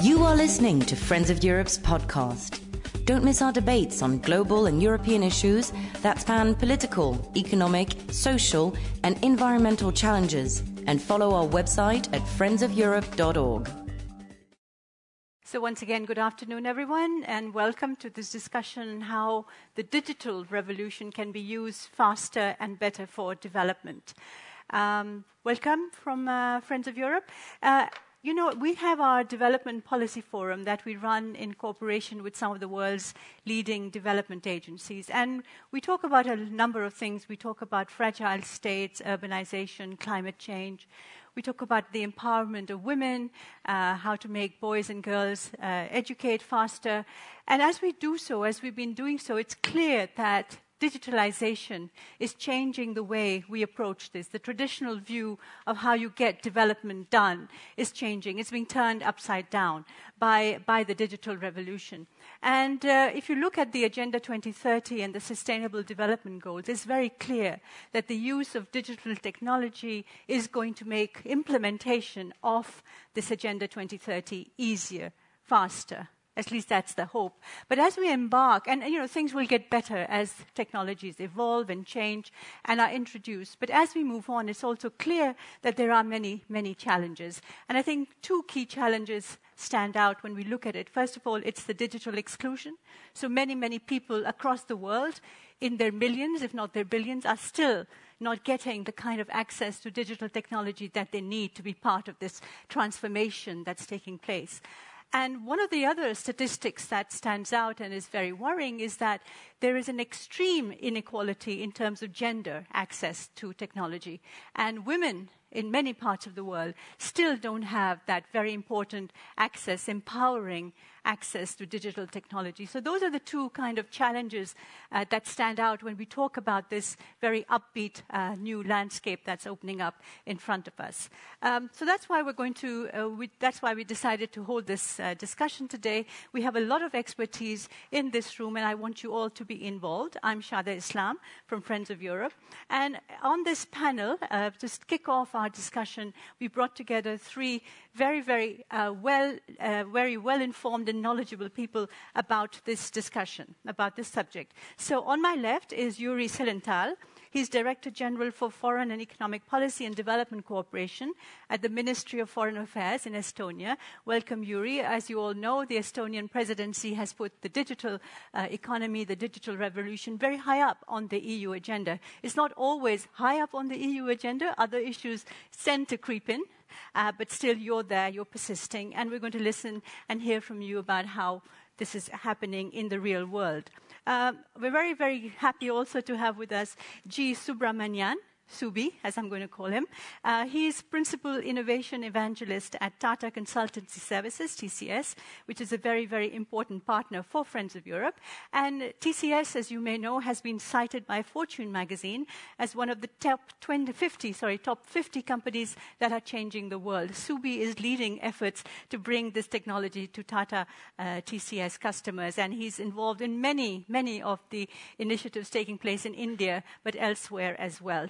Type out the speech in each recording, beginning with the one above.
You are listening to Friends of Europe's podcast. Don't miss our debates on global and European issues that span political, economic, social, and environmental challenges. And follow our website at friendsofeurope.org. So, once again, good afternoon, everyone, and welcome to this discussion on how the digital revolution can be used faster and better for development. Um, welcome from uh, Friends of Europe. Uh, you know, we have our development policy forum that we run in cooperation with some of the world's leading development agencies. And we talk about a number of things. We talk about fragile states, urbanization, climate change. We talk about the empowerment of women, uh, how to make boys and girls uh, educate faster. And as we do so, as we've been doing so, it's clear that digitalization is changing the way we approach this. The traditional view of how you get development done is changing. It's being turned upside down by, by the digital revolution. And uh, if you look at the Agenda 2030 and the Sustainable Development Goals, it's very clear that the use of digital technology is going to make implementation of this Agenda 2030 easier, faster, at least that's the hope. But as we embark, and you know, things will get better as technologies evolve and change and are introduced. But as we move on, it's also clear that there are many, many challenges. And I think two key challenges stand out when we look at it. First of all, it's the digital exclusion. So many, many people across the world, in their millions, if not their billions, are still not getting the kind of access to digital technology that they need to be part of this transformation that's taking place. And one of the other statistics that stands out and is very worrying is that there is an extreme inequality in terms of gender access to technology. And women in many parts of the world still don't have that very important access, empowering access to digital technology. So those are the two kind of challenges uh, that stand out when we talk about this very upbeat uh, new landscape that's opening up in front of us. Um, so that's why we're going to. Uh, we, that's why we decided to hold this uh, discussion today. We have a lot of expertise in this room, and I want you all to be involved. I'm Shada Islam from Friends of Europe, and on this panel, uh, to kick off our discussion, we brought together three very, very uh, well, very well informed and knowledgeable people about this discussion, about this subject. So on my left is Yuri Seilenthal. He's Director General for Foreign and Economic Policy and Development Cooperation at the Ministry of Foreign Affairs in Estonia. Welcome, Yuri. As you all know, the Estonian presidency has put the digital uh, economy, the digital revolution, very high up on the EU agenda. It's not always high up on the EU agenda. Other issues tend to creep in, uh, but still you're there, you're persisting, and we're going to listen and hear from you about how this is happening in the real world. Uh, we're very, very happy also to have with us G. Subramanian. Subi, as I'm going to call him. Uh, he's Principal Innovation Evangelist at Tata Consultancy Services, TCS, which is a very, very important partner for Friends of Europe. And TCS, as you may know, has been cited by Fortune magazine as one of the top 20, 50, sorry, top 50 companies that are changing the world. Subi is leading efforts to bring this technology to Tata uh, TCS customers, and he's involved in many, many of the initiatives taking place in India, but elsewhere as well.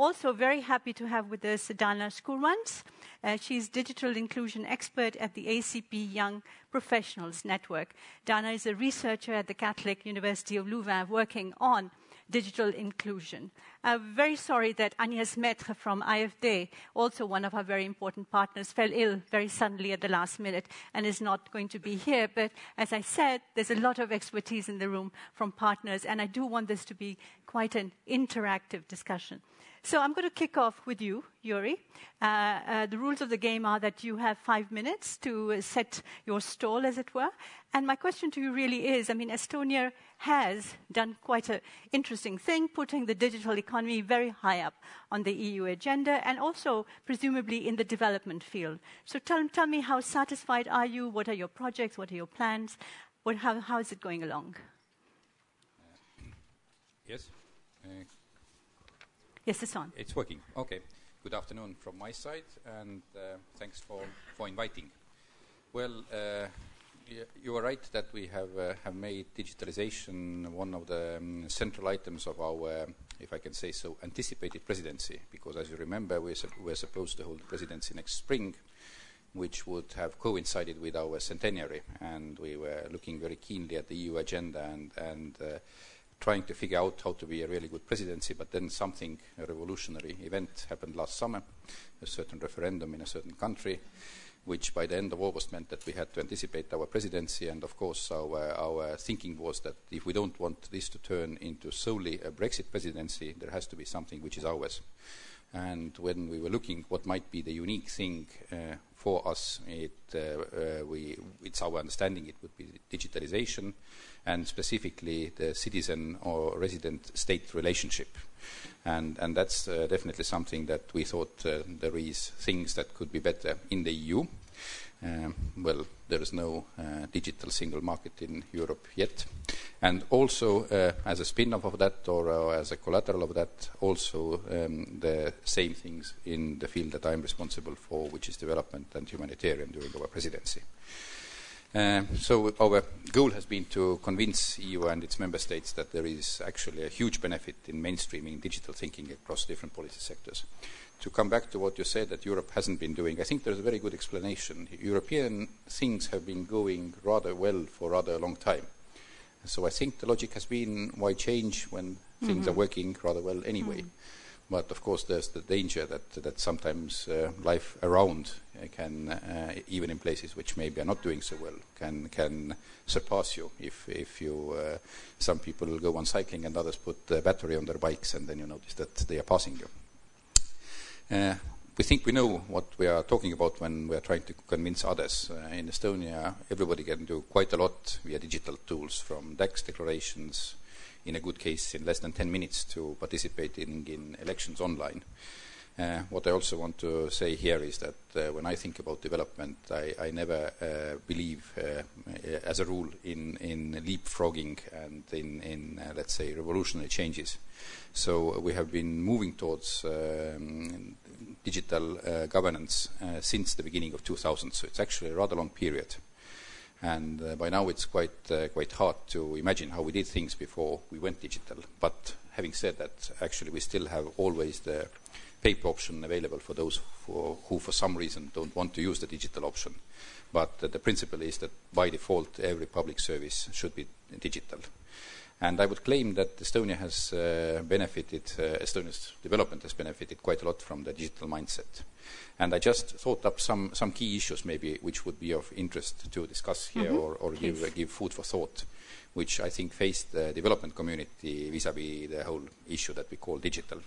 Also, very happy to have with us Dana Schourmans. Uh, she's digital inclusion expert at the ACP Young Professionals Network. Dana is a researcher at the Catholic University of Louvain working on digital inclusion. Uh, very sorry that Agnès Maître from AFD, also one of our very important partners, fell ill very suddenly at the last minute and is not going to be here. But as I said, there's a lot of expertise in the room from partners, and I do want this to be quite an interactive discussion. So I'm going to kick off with you, Yuri. Uh, uh, the rules of the game are that you have five minutes to uh, set your stall, as it were. And my question to you really is I mean, Estonia has done quite an interesting thing, putting the digital economy very high up on the EU agenda and also, presumably, in the development field. So tell, tell me how satisfied are you? What are your projects? What are your plans? What, how, how is it going along? yes. Uh, Yes, it's on. It's working. Okay. Good afternoon from my side, and uh, thanks for, for inviting. Well, uh, you are right that we have uh, have made digitalization one of the um, central items of our, if I can say so, anticipated presidency. Because as you remember, we're, su- we're supposed to hold the presidency next spring, which would have coincided with our centenary. And we were looking very keenly at the EU agenda and, and uh, trying to figure out how to be a really good presidency. But then something, a revolutionary event, happened last summer, a certain referendum in a certain country which by the end of August meant that we had to anticipate our presidency. And of course, our, our thinking was that if we don't want this to turn into solely a Brexit presidency, there has to be something which is ours. And when we were looking what might be the unique thing uh, for us, it, uh, uh, we, it's our understanding it would be digitalization and specifically the citizen or resident state relationship. And, and that's definitely something that we thought there is things that could be better in the EU. Um, well, there is no uh, digital single market in Europe yet. And also, uh, as a spin-off of that or uh, as a collateral of that, also um, the same things in the field that I'm responsible for, which is development and humanitarian during our presidency. Uh, so our goal has been to convince EU and its member states that there is actually a huge benefit in mainstreaming digital thinking across different policy sectors. To come back to what you said that Europe hasn't been doing, I think there's a very good explanation. European things have been going rather well for rather a long time. So I think the logic has been why change when mm-hmm. things are mm-hmm. working rather well anyway. Mm. But of course, there's the danger that that sometimes uh, life around uh, can, uh, even in places which maybe are not doing so well, can can surpass you. If if you uh, some people go on cycling and others put the battery on their bikes, and then you notice that they are passing you. Uh, we think we know what we are talking about when we are trying to convince others. Uh, in Estonia, everybody can do quite a lot via digital tools, from tax declarations in a good case, in less than 10 minutes to participating in elections online. Uh, what I also want to say here is that uh, when I think about development, I, never uh, believe, as a rule, in, in leapfrogging and in, let's say, revolutionary changes. So we have been moving towards um, digital governance since the beginning of 2000. So it's actually a rather long period and by now it's quite quite hard to imagine how we did things before we went digital. But having said that, actually we still have always the paper option available for those for, who, for some reason, don't want to use the digital option. But the principle is that by default, every public service should be digital. And I would claim that Estonia has uh, benefited, uh, Estonia's development has benefited quite a lot from the digital mindset. And I just thought up some, some key issues maybe which would be of interest to discuss here mm-hmm. or, or give, uh, give food for thought, which I think faced the development community vis-à-vis the whole issue that we call digital.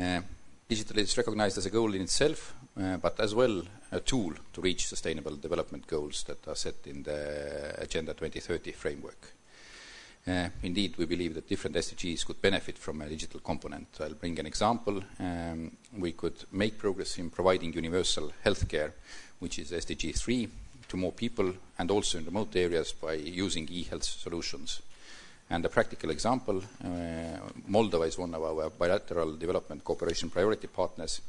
Uh, digital is recognized as a goal in itself, uh, but as well a tool to reach sustainable development goals that are set in the Agenda 2030 framework. Uh, indeed, we believe that different SDGs could benefit from a digital component. I'll bring an example. Um, we could make progress in providing universal healthcare, which is SDG 3, to more people and also in remote areas by using e-health solutions. And a practical example, uh, Moldova is one of our bilateral development cooperation priority partners,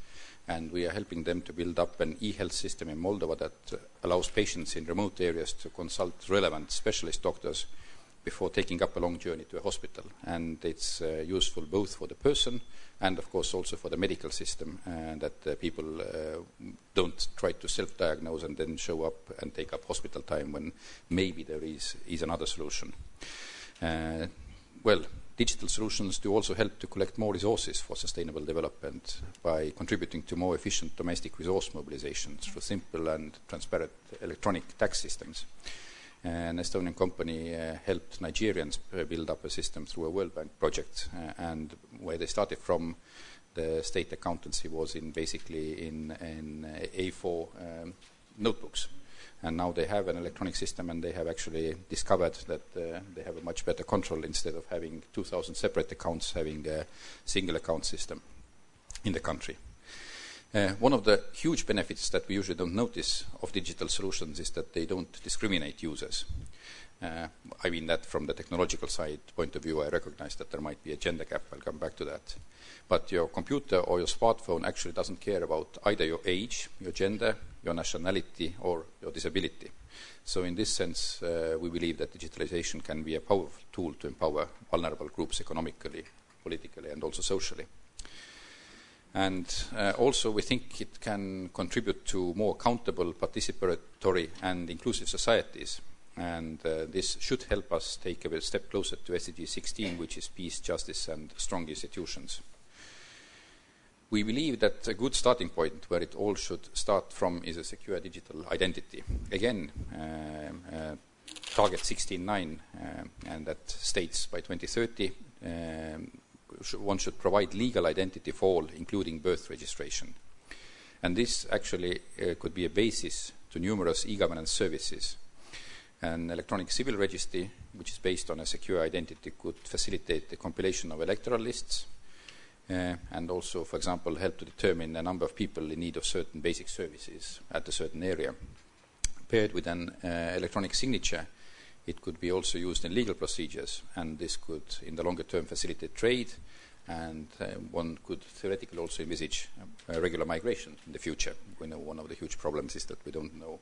and we are helping them to build up an e-health system in Moldova that allows patients in remote areas to consult relevant specialist doctors before taking up a long journey to a hospital. And it's uh, useful both for the person and, of course, also for the medical system uh, that uh, people uh, don't try to self-diagnose and then show up and take up hospital time when maybe there is, is another solution. Uh, well, digital solutions do also help to collect more resources for sustainable development by contributing to more efficient domestic resource mobilization through simple and transparent electronic tax systems an Estonian company uh, helped Nigerians build up a system through a World Bank project, uh, and where they started from, the state accountancy was in basically in, in uh, A4 um, notebooks. And now they have an electronic system, and they have actually discovered that uh, they have a much better control instead of having 2,000 separate accounts, having a single account system in the country. Uh, one of the huge benefits that we usually don't notice of digital solutions is that they don't discriminate users. Uh, I mean that from the technological side point of view, I recognize that there might be a gender gap. I'll come back to that. But your computer or your smartphone actually doesn't care about either your age, your gender, your nationality, or your disability. So in this sense, uh, we believe that digitalization can be a powerful tool to empower vulnerable groups economically, politically, and also socially. And uh, also, we think it can contribute to more accountable, participatory, and inclusive societies. And uh, this should help us take a step closer to SDG 16, which is peace, justice, and strong institutions. We believe that a good starting point where it all should start from is a secure digital identity. Again, uh, uh, target 16.9, uh, and that states by 2030 um, one should provide legal identity for all, including birth registration. And this actually uh, could be a basis to numerous e-governance services. An electronic civil registry, which is based on a secure identity, could facilitate the compilation of electoral lists and also, for example, help to determine the number of people in need of certain basic services at a certain area. Paired with an uh, electronic signature, it could be also used in legal procedures, and this could, in the longer term, facilitate trade, and uh, one could theoretically also envisage uh, regular migration in the future. We know one of the huge problems is that we don't know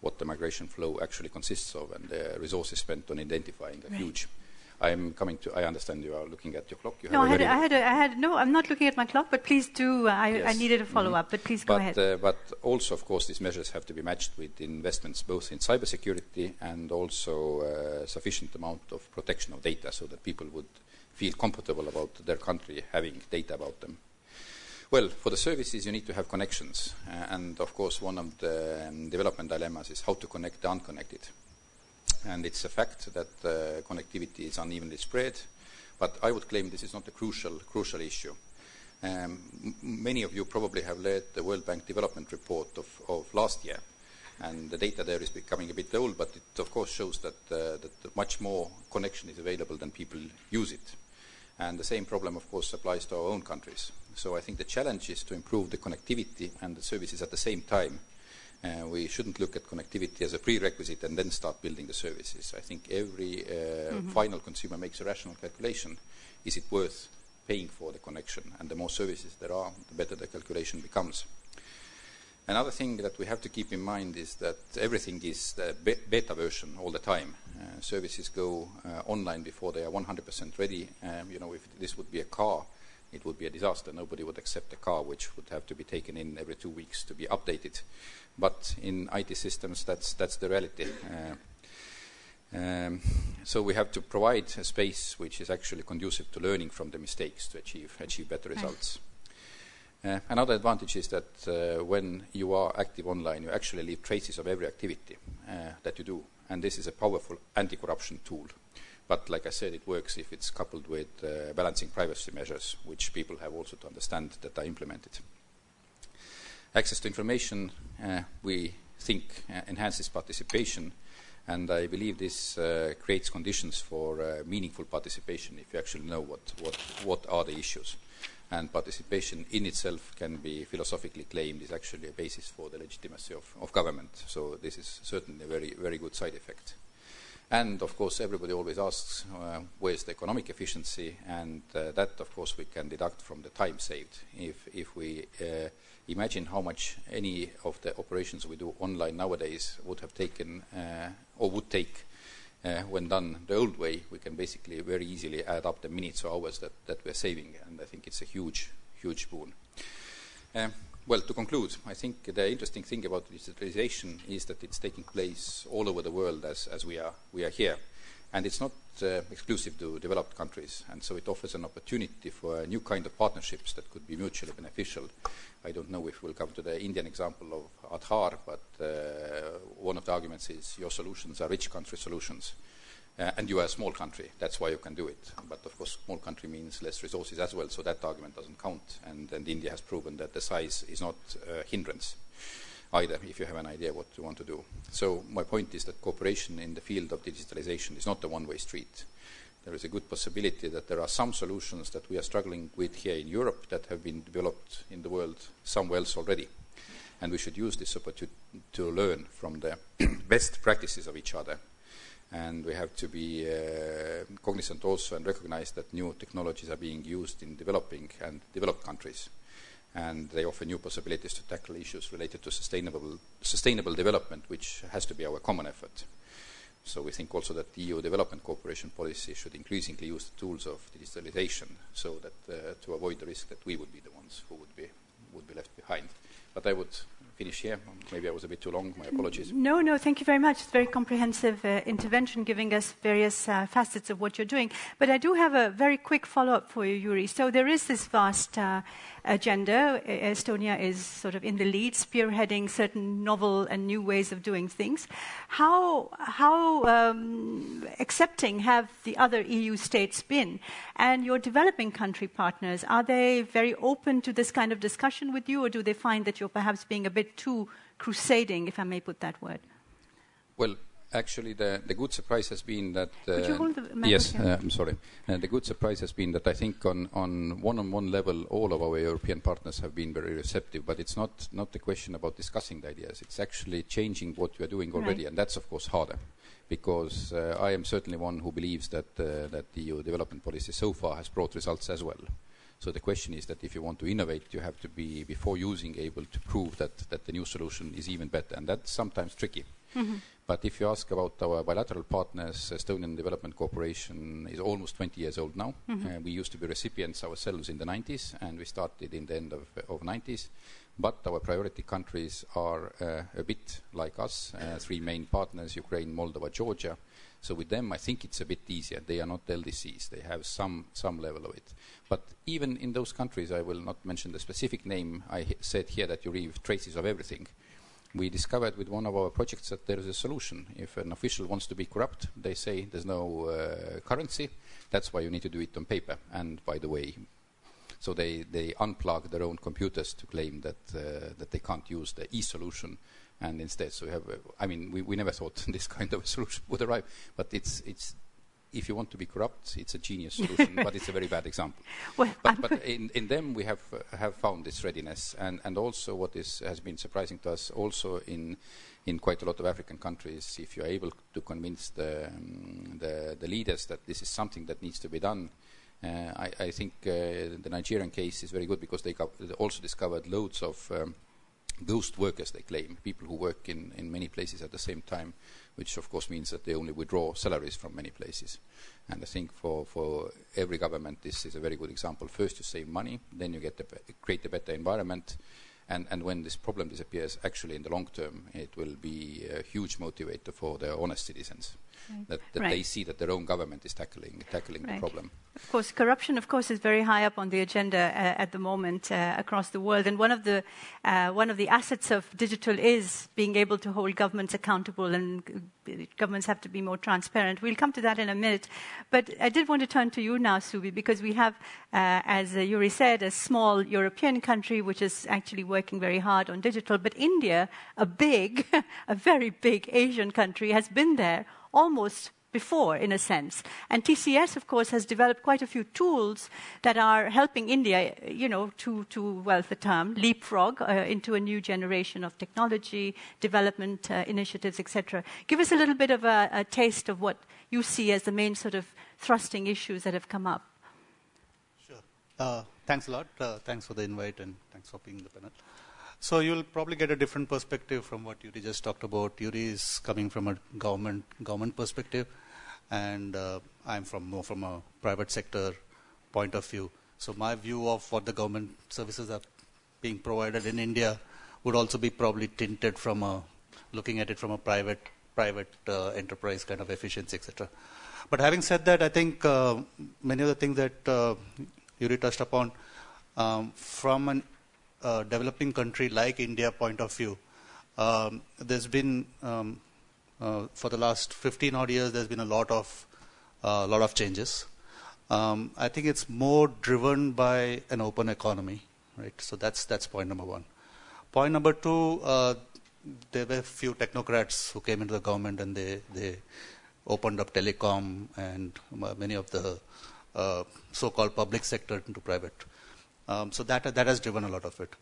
what the migration flow actually consists of, and the resources spent on identifying are right. huge. I'm coming to. I understand you are looking at your clock. You no, I had, I had, a, I had. No, I'm not looking at my clock. But please do. I, yes. I needed a follow up. Mm-hmm. But please go but, ahead. Uh, but also, of course, these measures have to be matched with investments both in cybersecurity and also uh, sufficient amount of protection of data, so that people would feel comfortable about their country having data about them. Well, for the services, you need to have connections, uh, and of course, one of the um, development dilemmas is how to connect the unconnected and it's a fact that connectivity is unevenly spread. But I would claim this is not a crucial, crucial issue. Um, many of you probably have read the World Bank Development Report of, of, last year, and the data there is becoming a bit old, but it of course shows that, uh, that much more connection is available than people use it. And the same problem, of course, applies to our own countries. So I think the challenge is to improve the connectivity and the services at the same time uh, we shouldn't look at connectivity as a prerequisite and then start building the services. I think every uh, mm-hmm. final consumer makes a rational calculation. Is it worth paying for the connection? And the more services there are, the better the calculation becomes. Another thing that we have to keep in mind is that everything is the be- beta version all the time. Uh, services go uh, online before they are 100% ready. Um, you know, if this would be a car, it would be a disaster. Nobody would accept a car which would have to be taken in every two weeks to be updated. But in IT systems, that's, that's the reality. Uh, um, so we have to provide a space which is actually conducive to learning from the mistakes to achieve, achieve better results. Uh, another advantage is that uh, when you are active online, you actually leave traces of every activity uh, that you do, and this is a powerful anti-corruption tool. But like I said, it works if it's coupled with uh, balancing privacy measures, which people have also to understand that are implemented. Access to information, uh, we think, uh, enhances participation, and I believe this uh, creates conditions for uh, meaningful participation if you actually know what, what, what are the issues. And participation in itself can be philosophically claimed is actually a basis for the legitimacy of, of government. So this is certainly a very, very good side effect. And of course, everybody always asks uh, where's the economic efficiency, and uh, that, of course, we can deduct from the time saved. If, if we uh, imagine how much any of the operations we do online nowadays would have taken uh, or would take uh, when done the old way, we can basically very easily add up the minutes or hours that, that we're saving, and I think it's a huge, huge boon. Um, well, to conclude, I think the interesting thing about digitalization is that it's taking place all over the world as, as we, are, we are here. And it's not uh, exclusive to developed countries, and so it offers an opportunity for a new kind of partnerships that could be mutually beneficial. I don't know if we'll come to the Indian example of Aadhaar, but uh, one of the arguments is your solutions are rich country solutions. Uh, and you are a small country, that's why you can do it. But of course, small country means less resources as well, so that argument doesn't count. And, and India has proven that the size is not a hindrance either, if you have an idea what you want to do. So my point is that cooperation in the field of digitalization is not a one-way street. There is a good possibility that there are some solutions that we are struggling with here in Europe that have been developed in the world somewhere else already. And we should use this opportunity to learn from the best practices of each other and we have to be uh, cognizant also and recognize that new technologies are being used in developing and developed countries and they offer new possibilities to tackle issues related to sustainable, sustainable development, which has to be our common effort. So we think also that EU development cooperation policy should increasingly use the tools of digitalization so that uh, to avoid the risk that we would be the ones who would be would be left behind. But I would finish here. Maybe I was a bit too long. My apologies. No, no, thank you very much. It's a very comprehensive uh, intervention giving us various uh, facets of what you're doing. But I do have a very quick follow up for you, Yuri. So there is this vast uh, agenda. Estonia is sort of in the lead, spearheading certain novel and new ways of doing things. How, how um, accepting have the other EU states been? And your developing country partners, are they very open to this kind of discussion with you, or do they find that you're perhaps being a bit too crusading, if I may put that word? Well, actually, the, the good surprise has been that. Uh, yes, uh, I'm sorry. Uh, the good surprise has been that I think on, on one-on-one level, all of our European partners have been very receptive. But it's not not the question about discussing the ideas. It's actually changing what we are doing already, right. and that's of course harder, because uh, I am certainly one who believes that uh, that the EU development policy so far has brought results as well. So the question is that if you want to innovate, you have to be, before using, able to prove that, that the new solution is even better, and that's sometimes tricky. Mm-hmm. But if you ask about our bilateral partners, Estonian Development Cooperation is almost 20 years old now. Mm-hmm. Uh, we used to be recipients ourselves in the 90s, and we started in the end of, of 90s. But our priority countries are uh, a bit like us, uh, three main partners, Ukraine, Moldova, Georgia. So with them, I think it's a bit easier. They are not LDCs. They have some, some level of it. But even in those countries, I will not mention the specific name. I said here that you leave traces of everything we discovered with one of our projects that there is a solution. If an official wants to be corrupt, they say there's no uh, currency. That's why you need to do it on paper. And by the way, so they, they unplug their own computers to claim that uh, that they can't use the e-solution, and instead, so we have. Uh, I mean, we, we never thought this kind of a solution would arrive, but it's it's if you want to be corrupt, it's a genius solution, but it's a very bad example. Well, but, but in, in them we have uh, have found this readiness, and, and also what is has been surprising to us, also in in quite a lot of African countries, if you are able to convince the um, the, the, leaders that this is something that needs to be done. Uh, I, I, think uh, the Nigerian case is very good because they also discovered loads of um, ghost workers, they claim, people who work in, in many places at the same time which of course means that they only withdraw salaries from many places. And I think for, for every government, this is a very good example. First, you save money, then you get create a better environment, and, and when this problem disappears, actually in the long term, it will be a huge motivator for the honest citizens. Right. That, that right. they see that their own government is tackling tackling right. the problem. Of course, corruption, of course, is very high up on the agenda uh, at the moment uh, across the world. And one of the uh, one of the assets of digital is being able to hold governments accountable, and uh, governments have to be more transparent. We'll come to that in a minute. But I did want to turn to you now, Subi, because we have, uh, as Yuri said, a small European country which is actually working very hard on digital. But India, a big, a very big Asian country, has been there almost before, in a sense. And TCS, of course, has developed quite a few tools that are helping India, you know, to, to well, the term, leapfrog uh, into a new generation of technology, development uh, initiatives, etc. Give us a little bit of a, a, taste of what you see as the main sort of thrusting issues that have come up. Sure. Uh, thanks a lot. Uh, thanks for the invite and thanks for being the panel. So you'll probably get a different perspective from what Juri just talked about. Juri is coming from a government government perspective, and uh, I'm from more from a private sector point of view. So my view of what the government services are being provided in India would also be probably tinted from a looking at it from a private private uh, enterprise kind of efficiency, etc. But having said that, I think uh, many of the things that uh, Juri touched upon um, from an developing country like India point of view, um, there's been um, uh, for the last 15 odd years there's been a lot of uh, lot of changes. Um, I think it's more driven by an open economy, right? So that's that's point number one. Point number two, uh, there were few technocrats who came into the government and they they opened up telecom and many of the uh, so-called public sector into private. Um, so that that has driven a lot of it.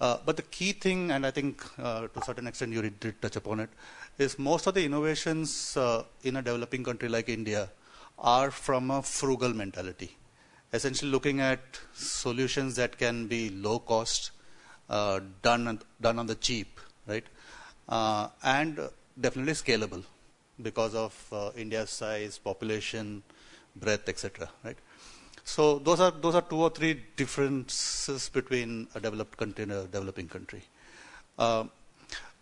Uh, but the key thing, and I think uh, to a certain extent you did touch upon it, is most of the innovations uh, in a developing country like India are from a frugal mentality. Essentially, looking at solutions that can be low cost, uh, done done on the cheap, right, uh, and definitely scalable. because of uh, India's size, population, breadth, etc. Right? So those are those are two or three differences between a developed country and a developing country. Uh,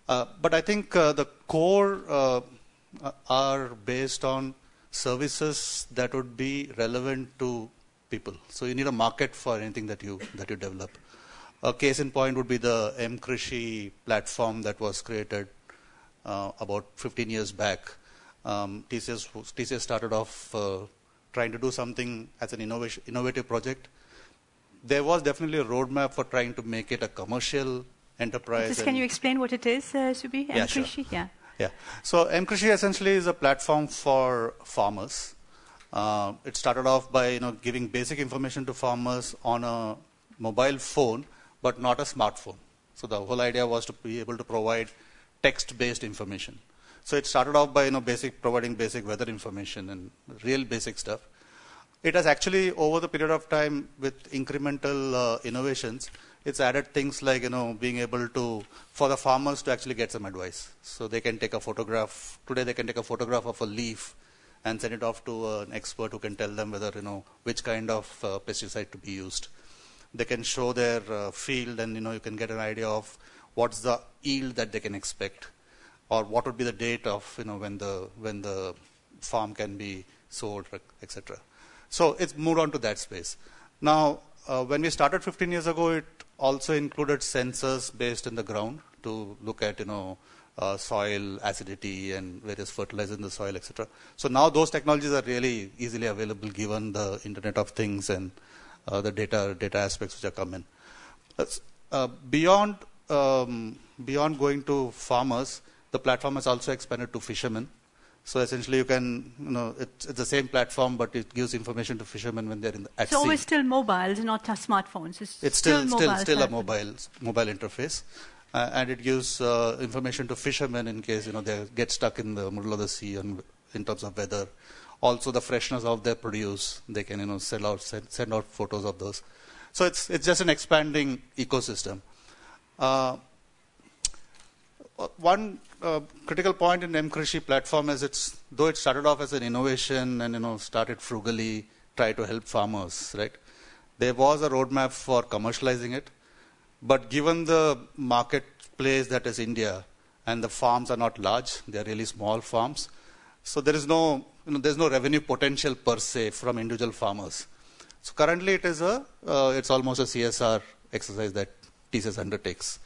uh, but I think uh, the core uh, are based on services that would be relevant to people. So you need a market for anything that you that you develop. A case in point would be the mKrishi platform that was created uh, about 15 years back. Um, TCS, TCS started off uh, trying to do something as an innovation, innovative project. There was definitely a roadmap for trying to make it a commercial enterprise. Just can you explain what it is, uh, Subi? Yeah, sure. Yeah. Yeah. So mKrishi essentially is a platform for farmers. Uh, it started off by you know giving basic information to farmers on a mobile phone, but not a smartphone. So the whole idea was to be able to provide text-based information. So it started off by you know basic providing basic weather information and real basic stuff. It has actually over the period of time with incremental uh, innovations, it's added things like you know being able to for the farmers to actually get some advice. So they can take a photograph today. They can take a photograph of a leaf and send it off to an expert who can tell them whether you know which kind of uh, pesticide to be used. They can show their uh, field and you know you can get an idea of what's the yield that they can expect or what would be the date of you know when the when the farm can be sold etc so it's moved on to that space. Now uh, when we started 15 years ago it also included sensors based in the ground to look at you know uh, soil acidity and various fertilizers in the soil etc so now those technologies are really easily available given the internet of things and uh, the data data aspects which are coming uh, beyond um, beyond going to farmers the platform has also expanded to fishermen. So essentially, you can, you know, it's, it's, the same platform, but it gives information to fishermen when they're in the, at so sea. it's still mobiles, not just smartphones. It's, it's still still still, still a mobile mobile interface, uh, and it gives uh, information to fishermen in case you know they get stuck in the middle of the sea and in terms of weather. Also, the freshness of their produce, they can you know sell out send, send out photos of those. So it's it's just an expanding ecosystem. Uh, one uh, critical point in mKrishi platform is it's though it started off as an innovation and you know started frugally, try to help farmers, right? There was a roadmap for commercializing it, but given the marketplace that is India and the farms are not large, they are really small farms, so there is no you know, there's no revenue potential per se from individual farmers. So currently it is a uh, it's almost a CSR exercise that TCS undertakes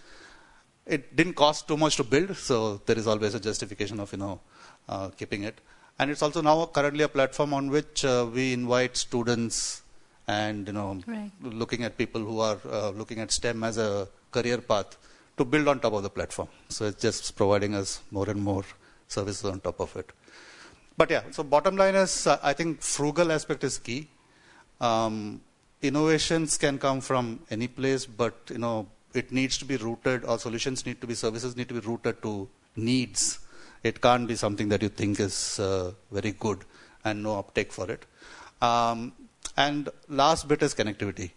it didn't cost too much to build, so there is always a justification of you know uh, keeping it. And it's also now currently a platform on which uh, we invite students and you know right. looking at people who are uh, looking at STEM as a career path to build on top of the platform. So it's just providing us more and more services on top of it. But yeah, so bottom line is uh, I think frugal aspect is key. Um, innovations can come from any place, but you know it needs to be rooted, or solutions need to be, services need to be rooted to needs. It can't be something that you think is uh, very good and no uptake for it. Um, and last bit is connectivity.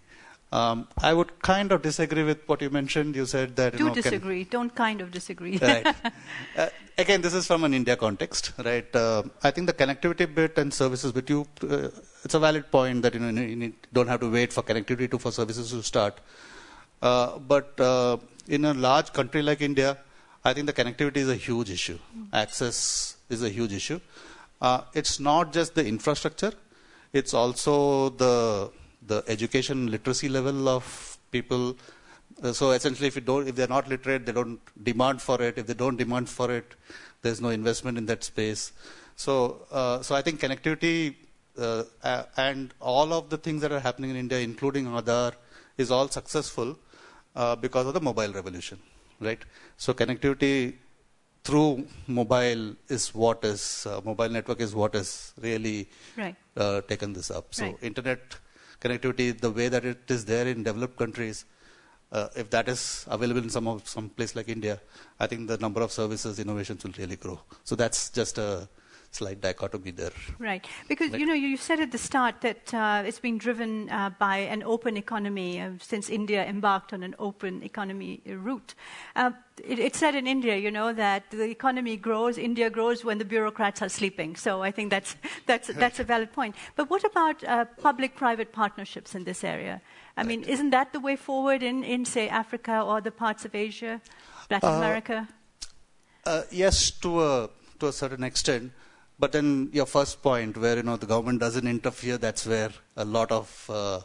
Um, I would kind of disagree with what you mentioned. You said that. Do you know, disagree. Can, Don't kind of disagree. right. Uh, again, this is from an India context, right? Uh, I think the connectivity bit and services bit, you, uh, it's a valid point that you, know, you need, don't have to wait for connectivity to, for services to start. Uh, but uh, in a large country like India, I think the connectivity is a huge issue. Mm. Access is a huge issue. Uh, it's not just the infrastructure; it's also the the education literacy level of people. Uh, so essentially, if you don't, if they're not literate, they don't demand for it. If they don't demand for it, there's no investment in that space. So, uh, so I think connectivity uh, and all of the things that are happening in India, including Aadhaar, is all successful uh, because of the mobile revolution, right? So connectivity through mobile is what is uh, mobile network is what is really right. uh, taken this up. So right. internet connectivity, the way that it is there in developed countries, uh, if that is available in some of some place like India, I think the number of services innovations will really grow. So that's just a slight dichotomy there. Right, because you know you said at the start that uh, it's been driven uh, by an open economy uh, since India embarked on an open economy route. Uh, it, it, said in India, you know, that the economy grows, India grows when the bureaucrats are sleeping. So I think that's that's that's a valid point. But what about uh, public-private partnerships in this area? I right. mean, isn't that the way forward in, in say Africa or the parts of Asia, Latin uh, America? yes, to a to a certain extent. But then your first point, where you know the government doesn't interfere, that's where a lot of uh,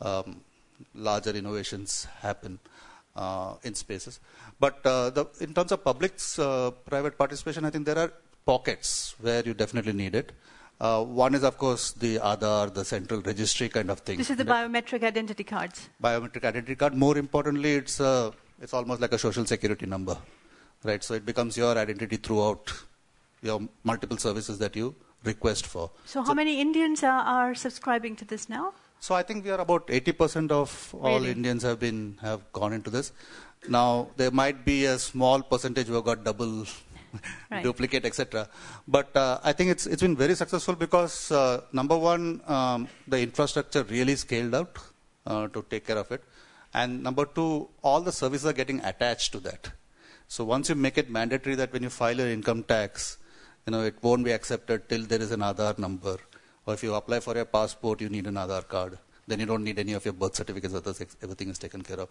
um, larger innovations happen uh, in spaces. But uh, the, in terms of public's uh, private participation, I think there are pockets where you definitely need it. Uh, one is, of course, the Aadhaar, the central registry kind of thing. This is the biometric identity cards. Biometric identity card. More importantly, it's uh, it's almost like a social security number, right? So it becomes your identity throughout your multiple services that you request for. So, how so many Indians are, are, subscribing to this now? So, I think we are about 80% of all really? Indians have been have gone into this. Now, there might be a small percentage who have got double, right. duplicate, etc. But uh, I think it's it's been very successful because uh, number one, um, the infrastructure really scaled out uh, to take care of it, and number two, all the services are getting attached to that. So once you make it mandatory that when you file your income tax, you know, it won't be accepted till there is an Aadhaar number. Or if you apply for your passport, you need an Aadhaar card. Then you don't need any of your birth certificates, everything is taken care of.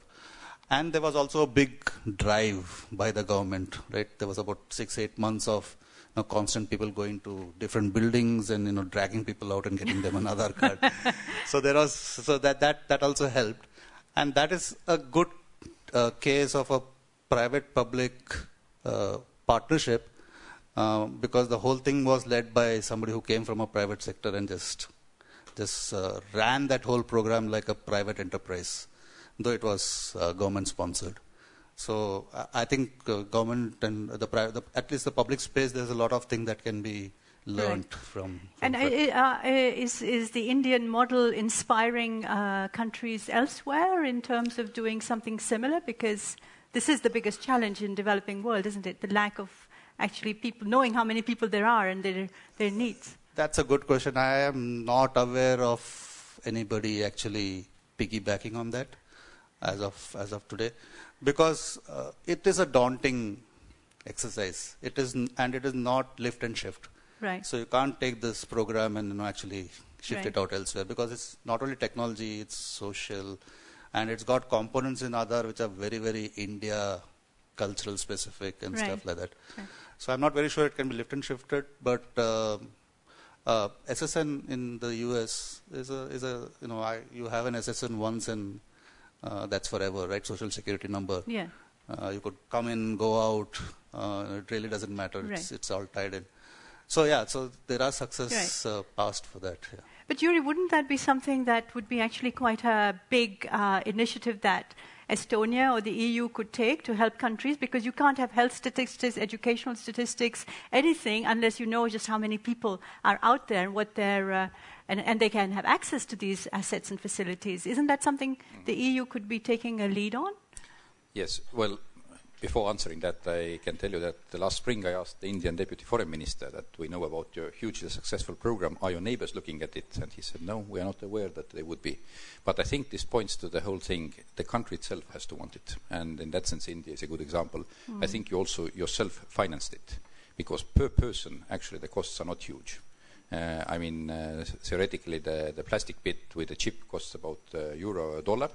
And there was also a big drive by the government, right? There was about six, eight months of you know, constant people going to different buildings and you know dragging people out and getting them an Aadhaar card. so there was so that that that also helped, and that is a good uh, case of a private-public uh, partnership uh, because the whole thing was led by somebody who came from a private sector and just just uh, ran that whole program like a private enterprise, though it was uh, government sponsored. So I think uh, government and the, the, at least the public space, there's a lot of things that can be learned right. from, from. And uh, is is the Indian model inspiring countries elsewhere in terms of doing something similar? Because this is the biggest challenge in developing world, isn't it? The lack of actually people knowing how many people there are and their their needs? That's a good question. I am not aware of anybody actually piggybacking on that as of as of today, because uh, it is a daunting exercise. It is and it is not lift and shift. Right. So you can't take this program and you know actually shift right. it out elsewhere because it's not only technology, it's social, and it's got components in other which are very very India cultural specific and right. stuff like that. Right. So I'm not very sure it can be lift and shifted, but uh, uh, SSN in the US is a is a you know I, you have an SSN once and uh, that's forever, right? Social security number. Yeah. Uh, you could come in, go out. Uh, it really doesn't matter. Right. It's, it's all tied in. So yeah, so there are success right. Uh, past for that. Yeah. But Yuri, wouldn't that be something that would be actually quite a big initiative that Estonia or the EU could take to help countries because you can't have health statistics, educational statistics, anything unless you know just how many people are out there and what their uh, and, and, they can have access to these assets and facilities. Isn't that something the EU could be taking a lead on? Yes. Well, before answering that, I can tell you that last spring I asked the Indian Deputy Foreign Minister that we know about your hugely successful program. Are your neighbors looking at it? And he said, no, we are not aware that they would be. But I think this points to the whole thing. The country itself has to want it. And in that sense, India is a good example. Mm. I think you also yourself financed it. Because per person, actually, the costs are not huge. Uh, I mean, uh, theoretically, the, the plastic bit with the chip costs about uh, euro a dollar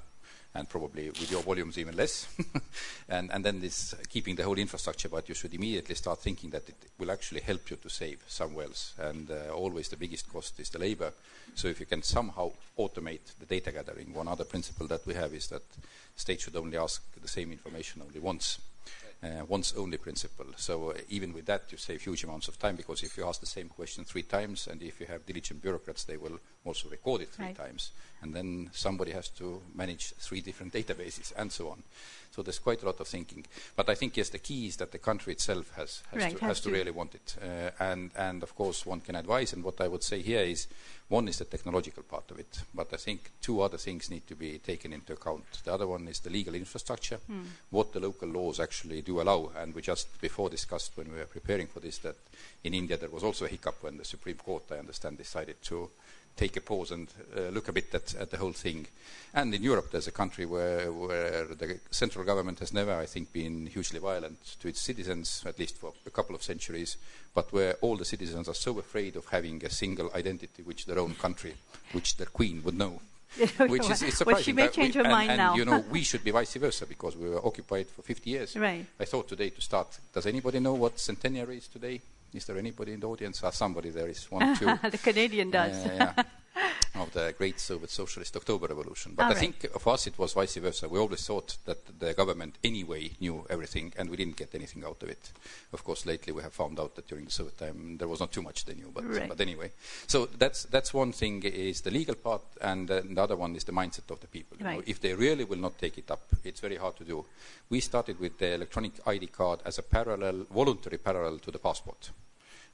and probably with your volumes even less. and, and then this keeping the whole infrastructure, but you should immediately start thinking that it will actually help you to save somewhere else. And uh, always the biggest cost is the labor. So if you can somehow automate the data gathering, one other principle that we have is that states should only ask the same information only once once only principle. So uh, even with that, you save huge amounts of time because if you ask the same question three times, and if you have diligent bureaucrats, they will also record it three right. times, and then somebody has to manage three different databases and so on. So there's quite a lot of thinking. But I think, yes, the key is that the country itself has, has, Right, to, has to to. really want it. Uh, and, and of course, one can advise. And what I would say here is one is the technological part of it. But I think two other things need to be taken into account. The other one is the legal infrastructure, what the local laws actually do allow. And we just before discussed when we were preparing for this that in India there was also a hiccup when the Supreme Court, I understand, decided to take a pause and uh, look a bit at, at the whole thing. And in Europe, there's a country where, where the central government has never, I think, been hugely violent to its citizens, at least for a couple of centuries, but where all the citizens are so afraid of having a single identity, which their own country, which their queen would know. Which is, is surprising. well, she may change her mind and, now. you know, we should be vice versa because we were occupied for 50 years. Right. I thought today to start. Does anybody know what centenary is today? Is there anybody in the audience? Ah, somebody there is one, two. the Canadian does. Uh, yeah, of the great Soviet Socialist October Revolution. But All I right. think for us it was vice versa. We always thought that the government anyway knew everything, and we didn't get anything out of it. Of course, lately we have found out that during the Soviet time there was not too much they knew. But, Right. but anyway, so that's that's one thing is the legal part, and uh, the other one is the mindset of the people. You know, if they really will not take it up, it's very hard to do. We started with the electronic ID card as a parallel, voluntary parallel to the passport.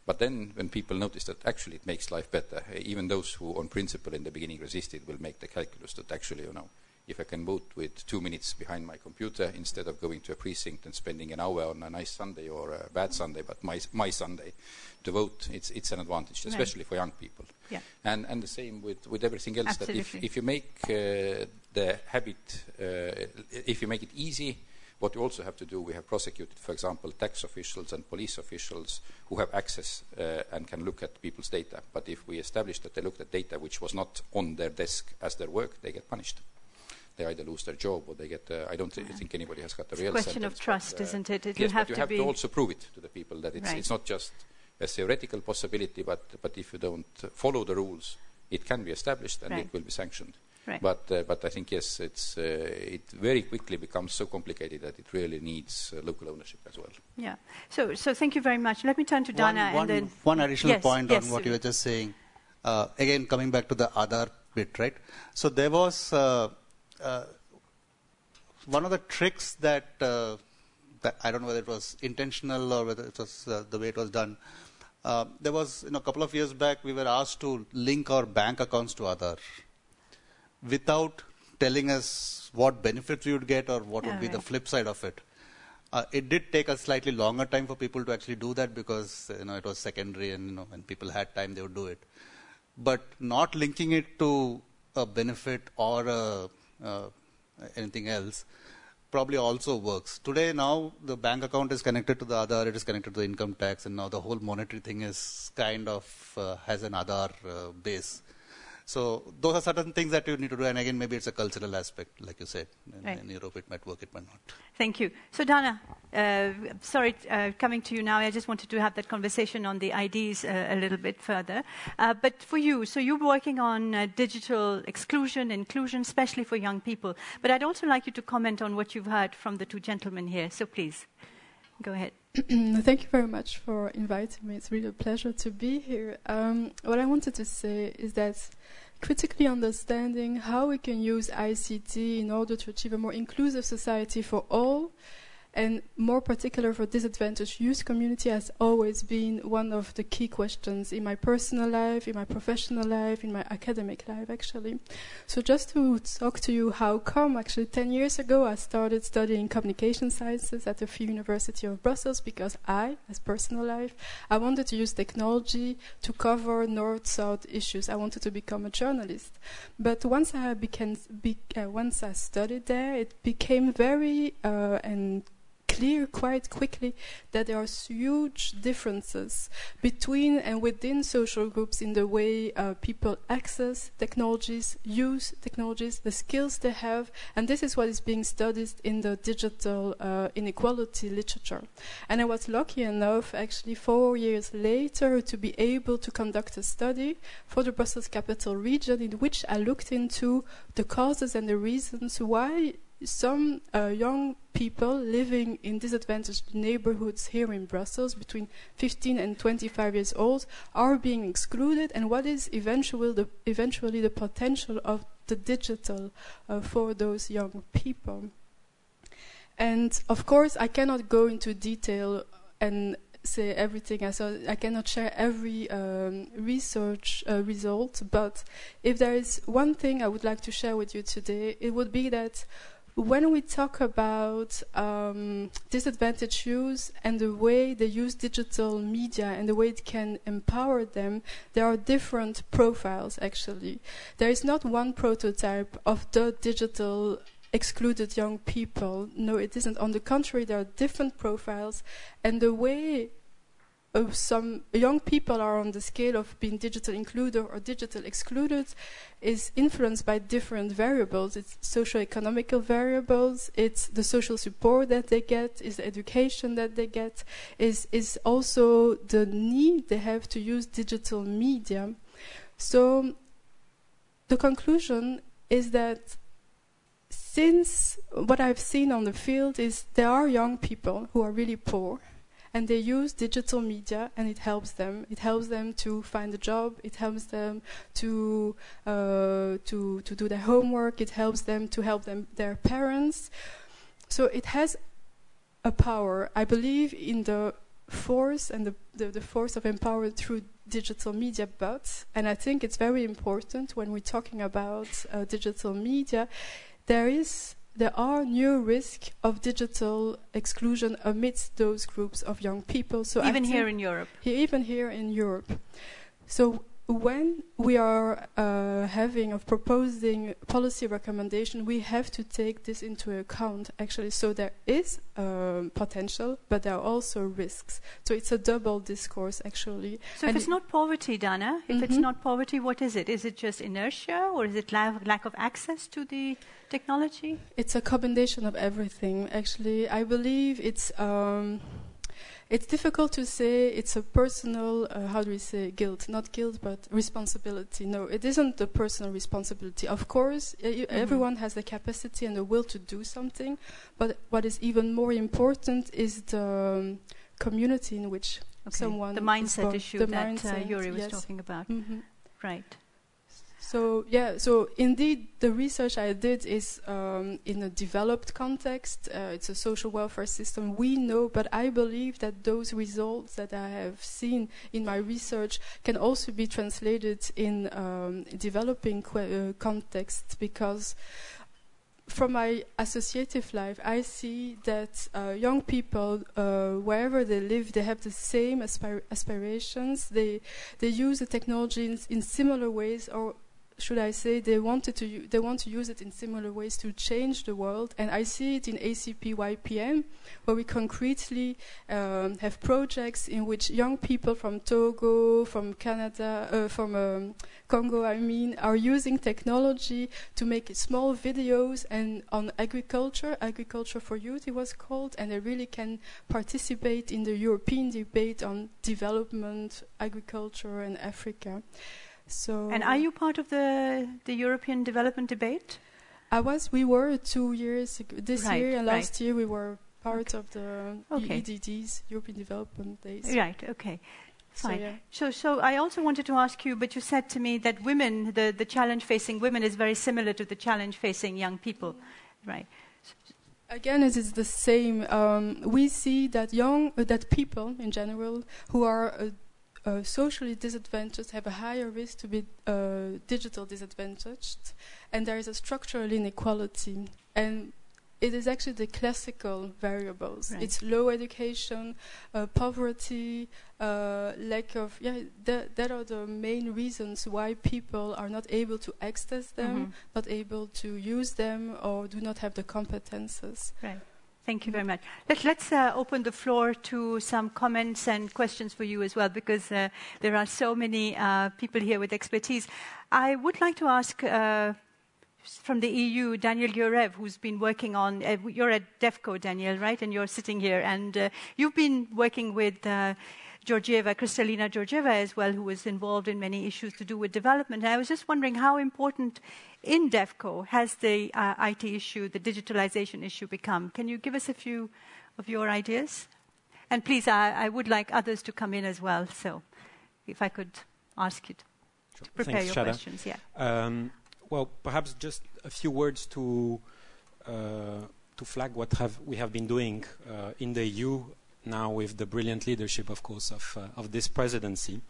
But then, when people notice that actually it makes life better, eh, even those who, on principle, in the beginning resisted, will make the calculus that actually, you know, if I can vote with two minutes behind my computer instead of going to a precinct and spending an hour on a nice Sunday or a bad Sunday, but my my Sunday to vote, it's it's an advantage, Right. especially for young people. Yeah. And and the same with with everything else. That if Absolutely. if you make uh, the habit, uh, if you make it easy what we also have to do, we have prosecuted, for example, tax officials and police officials who have access uh, and can look at people's data. But if we establish that they looked at data which was not on their desk as their work, they get punished. They either lose their job or they get. Uh, I don't thi- think anybody has got the It's a real question of sentence, but, trust, uh, isn't it? It'll yes, have but you to have to also prove it to the people that it's, Right. it's not just a theoretical possibility, but but if you don't follow the rules, it can be established and Right. it will be sanctioned. Right. But uh, but I think yes, it's uh, it very quickly becomes so complicated that it really needs uh, local ownership as well. Yeah. So, so thank you very much. Let me turn to Dana one, and one- then one additional Yes, point yes, on what you were just saying. Uh, again, coming back to the Aadhaar bit, right? So there was uh, uh, one of the tricks that, uh, that I don't know whether it was intentional or whether it was uh, the way it was done. Uh, there was, you know, a couple of years back, we were asked to link our bank accounts to Aadhaar without telling us what benefits we would get or what would be the flip side of it. Uh, it did take a slightly longer time for people to actually do that because you know it was secondary and you know when people had time they would do it. But not linking it to a benefit or a, uh, anything else probably also works. Today now the bank account is connected to the Aadhaar, it is connected to the income tax, and now the whole monetary thing is kind of uh, has an Aadhaar uh, base. So those are certain things that you need to do, and again maybe it's a cultural aspect, like you said. In, Right. in Europe it might work, it might not. Thank you. So, Dana, uh, sorry, uh, coming to you now. I just wanted to have that conversation on the IDs uh, a little bit further. Uh, but for you, so you're working on uh, digital exclusion, inclusion, especially for young people. But I'd also like you to comment on what you've heard from the two gentlemen here. So, please, go ahead. Thank you very much for inviting me. It's really a pleasure to be here. Um, what I wanted to say is that critically understanding how we can use ICT in order to achieve a more inclusive society for all, and more particular for disadvantaged youth community has always been one of the key questions in my personal life, in my professional life, in my academic life actually. So just to talk to you how come actually 10 years ago I started studying communication sciences at the Free University of Brussels because I, as personal life, I wanted to use technology to cover north-south issues. I wanted to become a journalist. But once I began, be, uh, once I studied there, it became very uh, and clear quite quickly that there are huge differences between and within social groups in the way uh, people access technologies, use technologies, the skills they have, and this is what is being studied in the digital uh, inequality literature. And I was lucky enough, actually, four years later, to be able to conduct a study for the Brussels Capital Region in which I looked into the causes and the reasons why some uh, young people living in disadvantaged neighborhoods here in Brussels, between 15 and 25 years old, are being excluded, and what is eventually the, eventually the potential of the digital uh, for those young people. And of course, I cannot go into detail and say everything. So I cannot share every um, research uh, result. But if there is one thing I would like to share with you today, it would be that when we talk about um, disadvantaged youth and the way they use digital media and the way it can empower them, there are different profiles actually. There is not one prototype of the digital excluded young people. No, it isn't. On the contrary, there are different profiles, and the way uh, some young people are on the scale of being digital included or digital excluded is influenced by different variables. It's socio-economical variables, it's the social support that they get, is the education that they get, is, is also the need they have to use digital media. So the conclusion is that since what I've seen on the field is there are young people who are really poor and they use digital media and it helps them. It helps them to find a job. It helps them to uh, to to do their homework. It helps them to help them their parents. So it has a power i believe in the force and the, the, the force of empowerment through digital media. But and i think it's very important when we're talking about uh, digital media there is there are new risks of digital exclusion amidst those groups of young people. So even here in Europe, even here in Europe. So when we are uh, having of proposing policy recommendation, we have to take this into account actually. So there is um, potential, but there are also risks. So it's a double discourse actually. So and if it's not poverty, Dana, if mm-hmm. it's not poverty, what is it? Is it just inertia, or is it la- lack of access to the technology? It's a combination of everything. Actually, I believe it's. Um, it's difficult to say it's a personal, uh, how do we say, guilt? Not guilt, but responsibility. No, it isn't a personal responsibility. Of course, mm-hmm. everyone has the capacity and the will to do something, but what is even more important is the um, community in which okay. someone. The mindset issue the that mindset, uh, Yuri was yes. talking about. Mm-hmm. Right. So yeah, so indeed, the research I did is um, in a developed context. Uh, it's a social welfare system we know, but I believe that those results that I have seen in my research can also be translated in um, developing uh, context because from my associative life, I see that uh, young people, uh, wherever they live, they have the same aspir- aspirations. They they use the technology in, in similar ways, or should I say, they wanted to they want to use it in similar ways to change the world, and I see it in ACP YPM, where we concretely um, have projects in which young people from Togo, from Canada, uh, from um, Congo, I mean, are using technology to make small videos and on agriculture, agriculture for youth, it was called, and they really can participate in the European debate on development, agriculture, and Africa. So and are you part of the the European development debate? I was. We were two years ago, this right, year and right. last year. We were part okay. of the okay. EDDs, European Development Days. Right. Okay. Fine. So, yeah. so, so, I also wanted to ask you, but you said to me that women, the, the challenge facing women is very similar to the challenge facing young people, right? Again, it is the same. Um, we see that young, uh, that people in general who are uh, uh, socially disadvantaged have a higher risk to be uh, digital disadvantaged, and there is a structural inequality. And it is actually the classical variables. Right. It's low education, uh, poverty, uh, lack of yeah. That that are the main reasons why people are not able to access them, mm-hmm. not able to use them, or do not have the competences. Right. Thank you very much. Let, us uh, open the floor to some comments and questions for you as well, because uh, there are so many uh, people here with expertise. I would like to ask uh, from the EU, Daniel Yurev, who's been working on, uh, you're at DEVCO, Daniel, right? And you're sitting here, and uh, you've been working with Georgieva, Kristalina Georgieva as well, who was involved in many issues to do with development. And I was just wondering how important in DEVCO has the uh, IT issue, the digitalization issue become? Can you give us a few of your ideas? And please, I, I would like others to come in as well. So if I could ask you to, sure. prepare Thanks, your Shada. questions. Yeah. Um, well, perhaps just a few words to uh, to flag what have we have been doing uh, in the EU now with the brilliant leadership, of course, of, uh, of this presidency.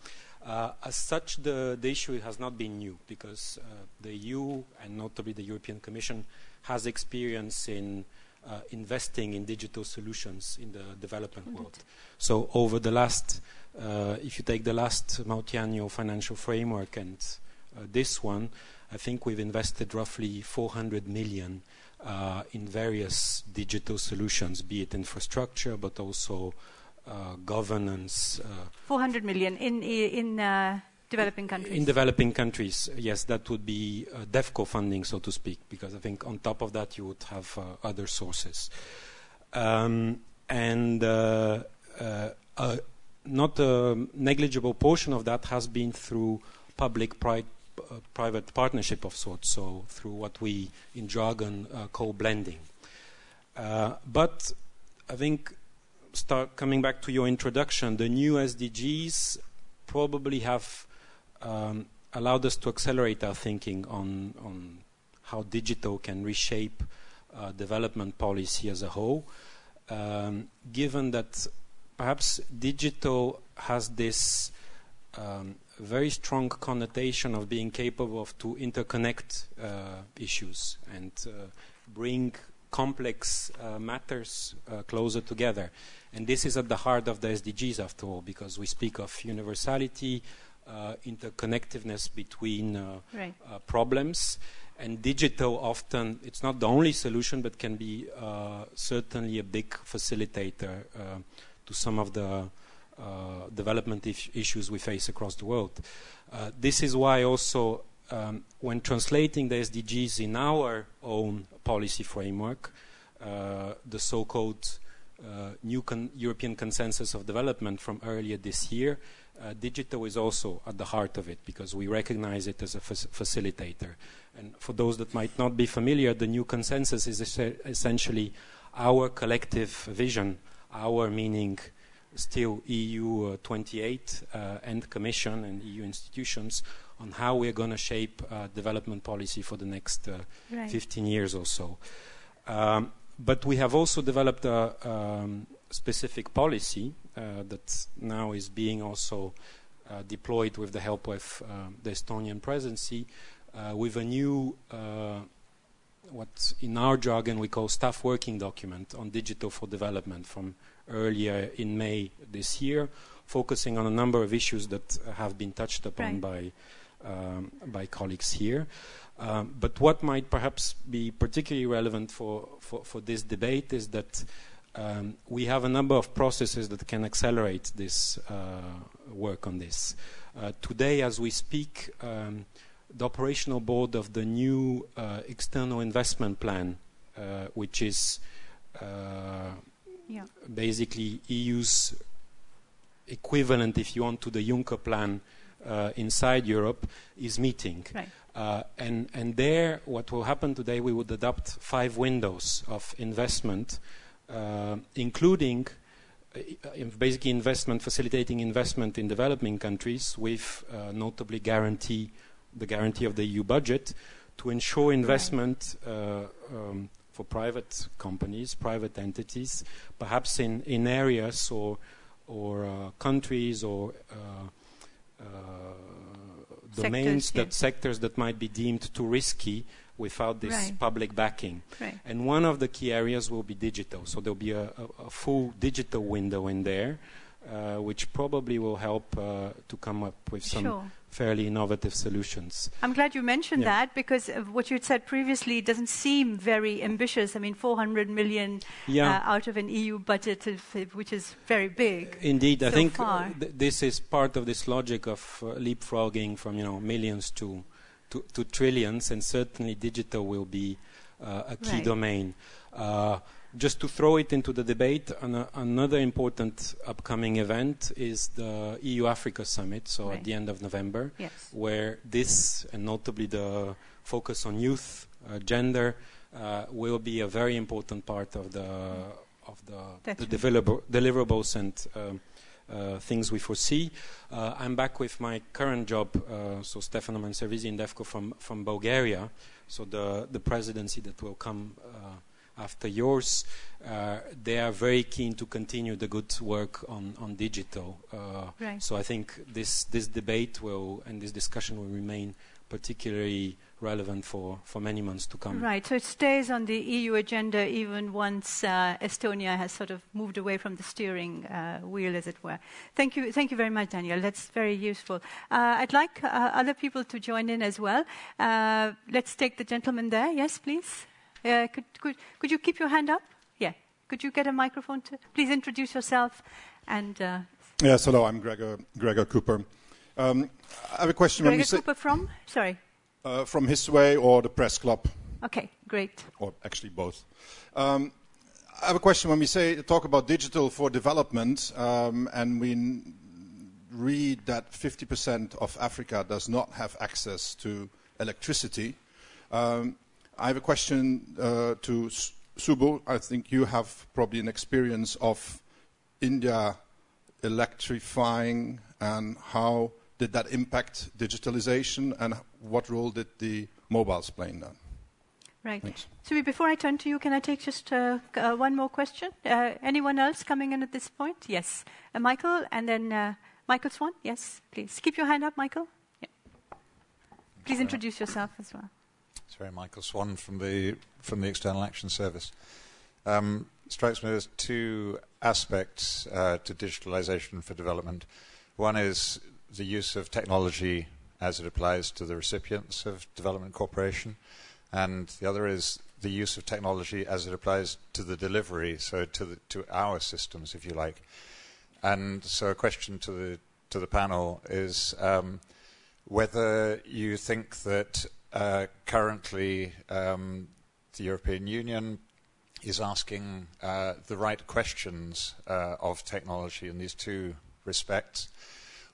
Uh, as such, the, the, issue has not been new because uh, the EU and notably the European Commission has experience in uh, investing in digital solutions in the development mm -hmm. world. So, over the last, uh, if you take the last multi-annual financial framework and this one, I think we've invested roughly 400 million uh, in various digital solutions, be it infrastructure, but also uh, governance. Uh, 400 million in in uh, developing countries. In developing countries, yes, that would be uh, DEVCO funding, so to speak, because I think on top of that you would have uh, other sources, um, and not a negligible portion of that has been through public-private private partnership of sorts, so through what we in jargon uh, call blending. Uh, but I think, start coming back to your introduction, the new SDGs probably have um, allowed us to accelerate our thinking on, on how digital can reshape uh, development policy as a whole, um, given that perhaps digital has this um, very strong connotation of being capable of to interconnect uh, issues and uh, bring complex uh, matters uh, closer together. And this is at the heart of the SDGs, after all, because we speak of universality, uh, interconnectiveness between uh, right. problems. And digital often, it's not the only solution, but can be certainly a big facilitator to some of the uh, development issues we face across the world. Uh, this is why also um, when translating the SDGs in our own policy framework, uh, the so-called new con European Consensus of Development from earlier this year, uh, digital is also at the heart of it because we recognize it as a facilitator. And for those that might not be familiar, the new consensus is es essentially our collective vision, our meaning still EU uh, 28 uh, and Commission and EU institutions on how we're going to shape uh, development policy for the next right. 15 years or so. Um, but we have also developed a um, specific policy that now is being also deployed with the help of the Estonian presidency with a new what in our jargon we call staff working document on digital for development from earlier in May this year, focusing on a number of issues that have been touched upon right. by, um, by colleagues here. Um, but what might perhaps be particularly relevant for, for, for this debate is that um, we have a number of processes that can accelerate this uh, work on this. Uh, today, as we speak, um, the operational board of the new uh, external investment plan, uh, which is uh, yeah. basically EU's equivalent, if you want, to the Juncker plan uh, inside Europe, is meeting. Right. Uh, and, and there, what will happen today, we would adopt five windows of investment, uh, including uh, basically investment, facilitating investment in developing countries with uh, notably guarantee, the guarantee of the EU budget to ensure investment uh, um, for private companies, private entities, perhaps in, in areas or, or uh, countries or uh, uh, domains sectors, that yeah. sectors that might be deemed too risky without this right. public backing. Right. And one of the key areas will be digital. So there'll be a, a, a full digital window in there, uh, which probably will help uh, to come up with some sure fairly innovative solutions. I'm glad you mentioned yeah. that because what you said previously doesn't seem very ambitious. I mean, 400 million yeah. uh, out of an EU budget, which is very big. Indeed, so I think th this is part of this logic of uh, leapfrogging from you know millions to, to, to trillions, and certainly digital will be uh, a key right. domain. Uh, just to throw it into the debate, an, another important upcoming event is the EU Africa Summit, so right. at the end of November, yes. where this, and notably the focus on youth, uh, gender, uh, will be a very important part of the of the, the deliverables and um, uh, things we foresee. Uh, I'm back with my current job, uh, so Stefano Manservisi in DEVCO from from Bulgaria, so the the presidency that will come uh, after yours, uh, they are very keen to continue the good work on, on digital. Uh, right. So I think this, this debate will and this discussion will remain particularly relevant for, for many months to come. Right, so it stays on the EU agenda even once uh, Estonia has sort of moved away from the steering uh, wheel, as it were. Thank you, thank you very much, Daniel. That's very useful. Uh, I'd like uh, other people to join in as well. Uh, let's take the gentleman there. Yes, please. Uh, could, could, could you keep your hand up? Yeah. Could you get a microphone to please introduce yourself and. yes, hello. I'm Gregor Gregor Cooper. Um, I have a question. Gregor Cooper from? Sorry. Uh, from His2way or the Press Club. Okay, great. Or actually both. Um, I have a question. When we say talk about digital for development, um, and we read that 50% of Africa does not have access to electricity, um, I have a question uh, to Subu. I think you have probably an experience of India electrifying and how did that impact digitalization, and what role did the mobiles play in that? Right. Thanks. So before I turn to you, can I take just uh, uh, one more question? Uh, anyone else coming in at this point? Yes. Uh, Michael, and then uh, Michael Swan. Yes, please. Keep your hand up, Michael. Yeah. Please introduce yourself as well. Sorry, Michael Swan from the from the External Action Service. Um, strikes me there's two aspects uh, to digitalization for development. One is the use of technology as it applies to the recipients of development cooperation, and the other is the use of technology as it applies to the delivery, so to the, to our systems, if you like. And so, a question to the to the panel is um, whether you think that currently um, the European Union is asking uh, the right questions uh, of technology in these two respects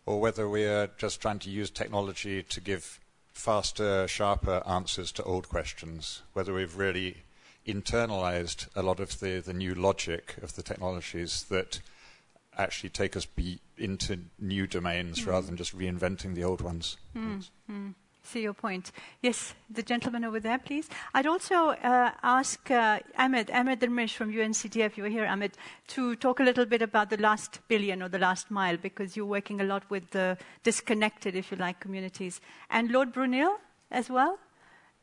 or whether we are just trying to use technology to give faster, sharper answers to old questions, whether we've really internalized a lot of the, the new logic of the technologies that actually take us be into new domains mm. rather than just reinventing the old ones. Mm see your point. Yes, the gentleman over there, please. I'd also uh, ask uh, Ahmed, Ahmed Dermish from UNCDF, you are here, Ahmed, to talk a little bit about the last billion or the last mile, because you're working a lot with the disconnected, if you like, communities. And Lord Brunel as well.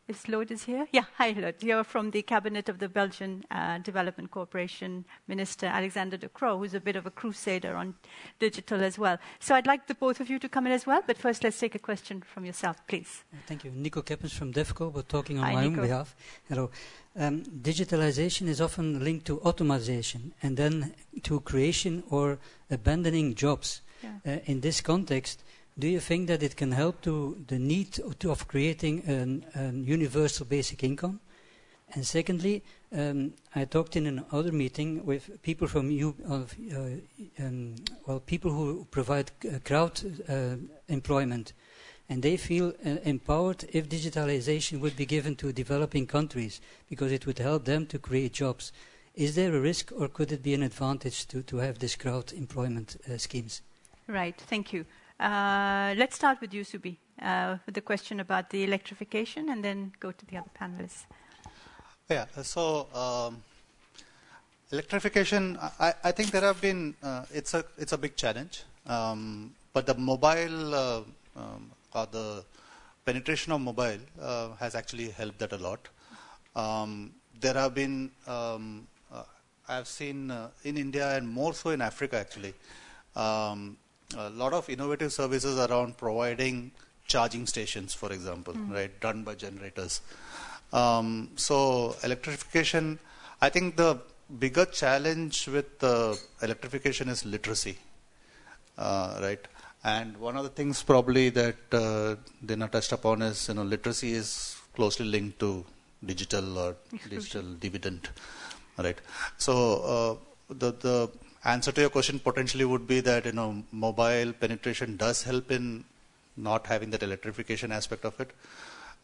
Is Lord is here? Yeah, hi Lord. You're from the cabinet of the Belgian uh, Development Cooperation Minister Alexander De Croo, who's a bit of a crusader on digital as well. So I'd like the both of you to come in as well, but first let's take a question from yourself, please. Thank you. Nico Keppens from DEVCO, but talking on hi, my Nico. own behalf. Hello. Um, digitalization is often linked to automation and then to creation or abandoning jobs. Yeah. Uh, in this context, do you think that it can help to the need of creating a universal basic income? And secondly, um, I talked in another meeting with people from you, of, uh, um, well, people who provide uh, crowd uh, employment, and they feel uh, empowered if digitalization would be given to developing countries because it would help them to create jobs. Is there a risk, or could it be an advantage to, to have this crowd employment uh, schemes? Right. Thank you. Uh, let's start with you, Subi, uh, with the question about the electrification, and then go to the other panelists. Yeah. So. Um, electrification, I, think there have been, uh, it's, a, big challenge. Um, but the mobile, um, or the penetration of mobile has actually helped that a lot. There have been, I've seen in India and more so in Africa actually, a lot of innovative services around providing charging stations, for example, mm. right, run by generators. Um, so electrification, I think the bigger challenge with uh, electrification is literacy, uh, right? And one of the things probably that uh, Dina touched upon is, you know, literacy is closely linked to digital or digital dividend, right? So uh, the the answer to your question potentially would be that you know mobile penetration does help in not having that electrification aspect of it.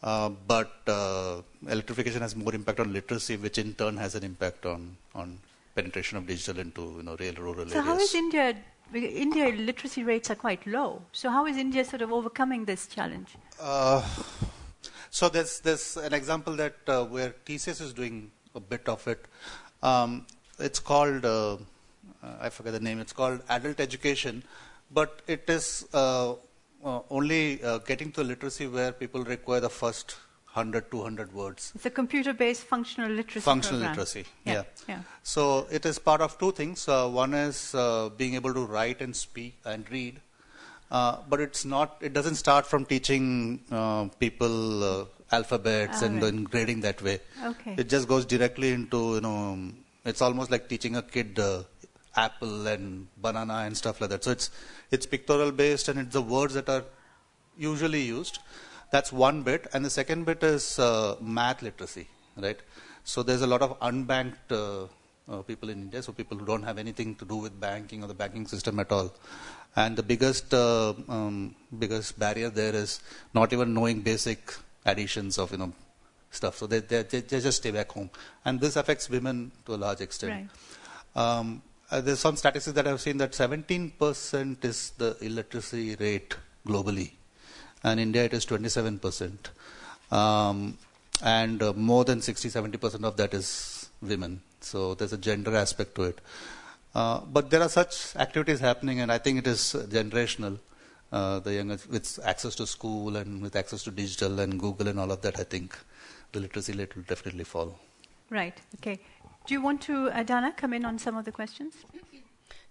Uh, but uh, electrification has more impact on literacy, which in turn has an impact on, on penetration of digital into you know real rural so areas. So how is India? India literacy rates are quite low. So how is India sort of overcoming this challenge? Uh, so there's there's an example that uh, where TCS is doing a bit of it. Um, it's called, uh, I forget the name, it's called adult education, but it is uh, uh, only uh, getting to literacy where people require the first 100, 200 words. It's a computer-based functional literacy Functional program. literacy, Yeah, yeah. yeah. So it is part of two things. Uh, one is uh, being able to write and speak and read, uh, but it's not. It doesn't start from teaching uh, people uh, alphabets and then grading that way. Okay. It just goes directly into you know. It's almost like teaching a kid uh, apple and banana and stuff like that. So it's it's pictorial based and it's the words that are usually used. That's one bit, and the second bit is uh, math literacy, right? So there's a lot of unbanked uh, uh, people in India, so people who don't have anything to do with banking or the banking system at all. And the biggest uh, um, biggest barrier there is not even knowing basic additions of you know stuff. So they they, they they just stay back home, and this affects women to a large extent. Right. Um, uh, there's some statistics that I've seen that 17% is the illiteracy rate globally, and India it is 27%, um, and uh, more than 60-70% of that is women. So there's a gender aspect to it. Uh, but there are such activities happening, and I think it is generational. Uh, the younger, with access to school and with access to digital and Google and all of that, I think the literacy rate will definitely fall. Right. Okay. Do you want to, Adana, come in on some of the questions?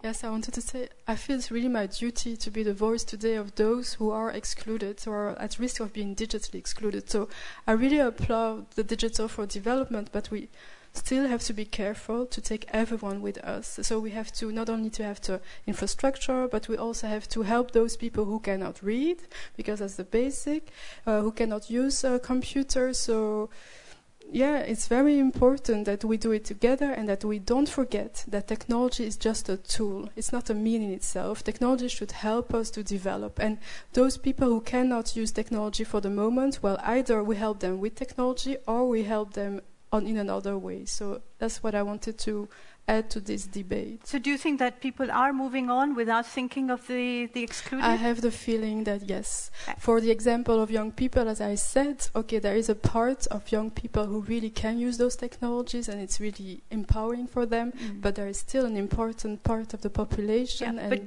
Yes, I wanted to say I feel it's really my duty to be the voice today of those who are excluded or at risk of being digitally excluded. So I really applaud the digital for development, but we still have to be careful to take everyone with us. So we have to not only to have the infrastructure, but we also have to help those people who cannot read, because that's the basic, uh, who cannot use a computer. So yeah, it's very important that we do it together and that we don't forget that technology is just a tool. It's not a mean in itself. Technology should help us to develop. And those people who cannot use technology for the moment, well, either we help them with technology or we help them on in another way. So that's what I wanted to add to this debate. So do you think that people are moving on without thinking of the, the excluded? I have the feeling that yes. For the example of young people, as I said, okay, there is a part of young people who really can use those technologies and it's really empowering for them, Mm. but there is still an important part of the population. Yeah, and but-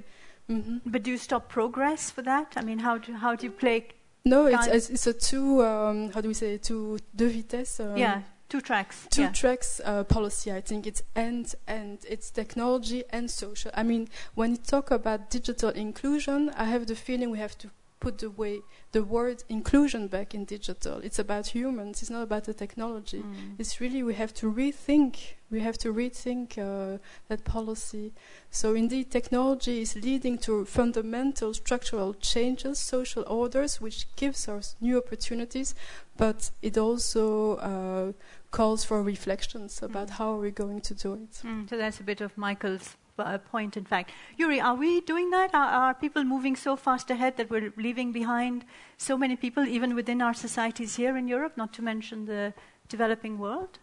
Mhm. But do you stop progress for that? I mean, how do, how do you play? no, it's, it's, it's a two, um, how do we say, two, deux vitesses. Um, yeah, two tracks. two yeah. tracks uh, policy. I think it's end and it's technology and social. I mean, when you talk about digital inclusion, I have the feeling we have to put the way the word inclusion back in digital. It's about humans. It's not about the technology. Mm. It's really we have to rethink. We have to rethink uh, that policy. So indeed, technology is leading to fundamental structural changes, social orders, which gives us new opportunities, but it also uh, calls for reflections about Mm. how are we going to do it. Mm, so that's a bit of Michael's uh, point, in fact. Yuri, are we doing that? Are, are people moving so fast ahead that we're leaving behind so many people, even within our societies here in Europe, not to mention the developing world?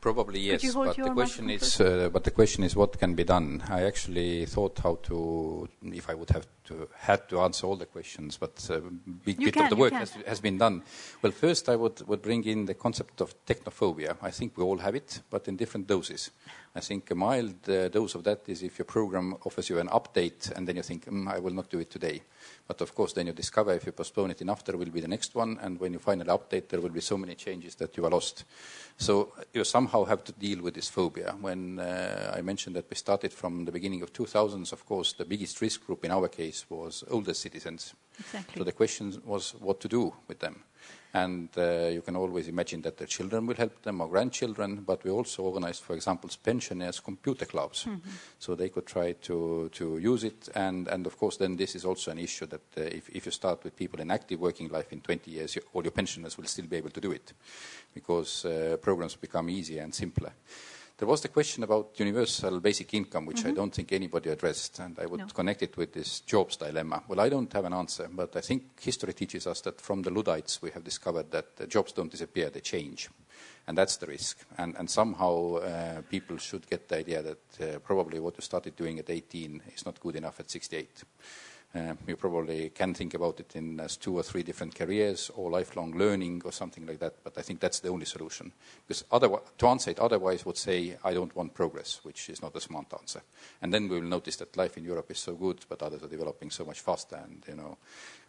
Probably yes, but the question is, uh, but the question is, what can be done? I actually thought how to, if I would have to had to answer all the questions, but a big You bit can, of the work has, has been done. Well, first I would, would bring in the concept of technophobia. I think we all have it, but in different doses. I think a mild uh, dose of that is if your program offers you an update and then you think, mm, I will not do it today. But of course, then you discover if you postpone it enough, there will be the next one, and when you finally update, there will be so many changes that you are lost. So you somehow have to deal with this phobia. When uh, I mentioned that we started from the beginning of 2000s, of course, the biggest risk group in our case was older citizens. Exactly. So the question was what to do with them. And uh, you can always imagine that their children will help them or grandchildren, but we also organized, for example, pensioners' computer clubs. So they could try to, to use it. And, and of course, then this is also an issue that uh, if, if you start with people in active working life in 20 years, you, all your pensioners will still be able to do it because uh, programs become easier and simpler. There was the question about universal basic income, which I don't think anybody addressed, and I would No. connect it with this jobs dilemma. Well, I don't have an answer, but I think history teaches us that from the Luddites we have discovered that jobs don't disappear, they change. And that's the risk. And, and somehow uh, people should get the idea that uh, probably what you started doing at 18 is not good enough at 68. Uh, you probably can think about it in as two or three different careers or lifelong learning or something like that, but I think that's the only solution. Because otherwise, to answer it otherwise would say, I don't want progress, which is not a smart answer. And then we will notice that life in Europe is so good, but others are developing so much faster, and, you know,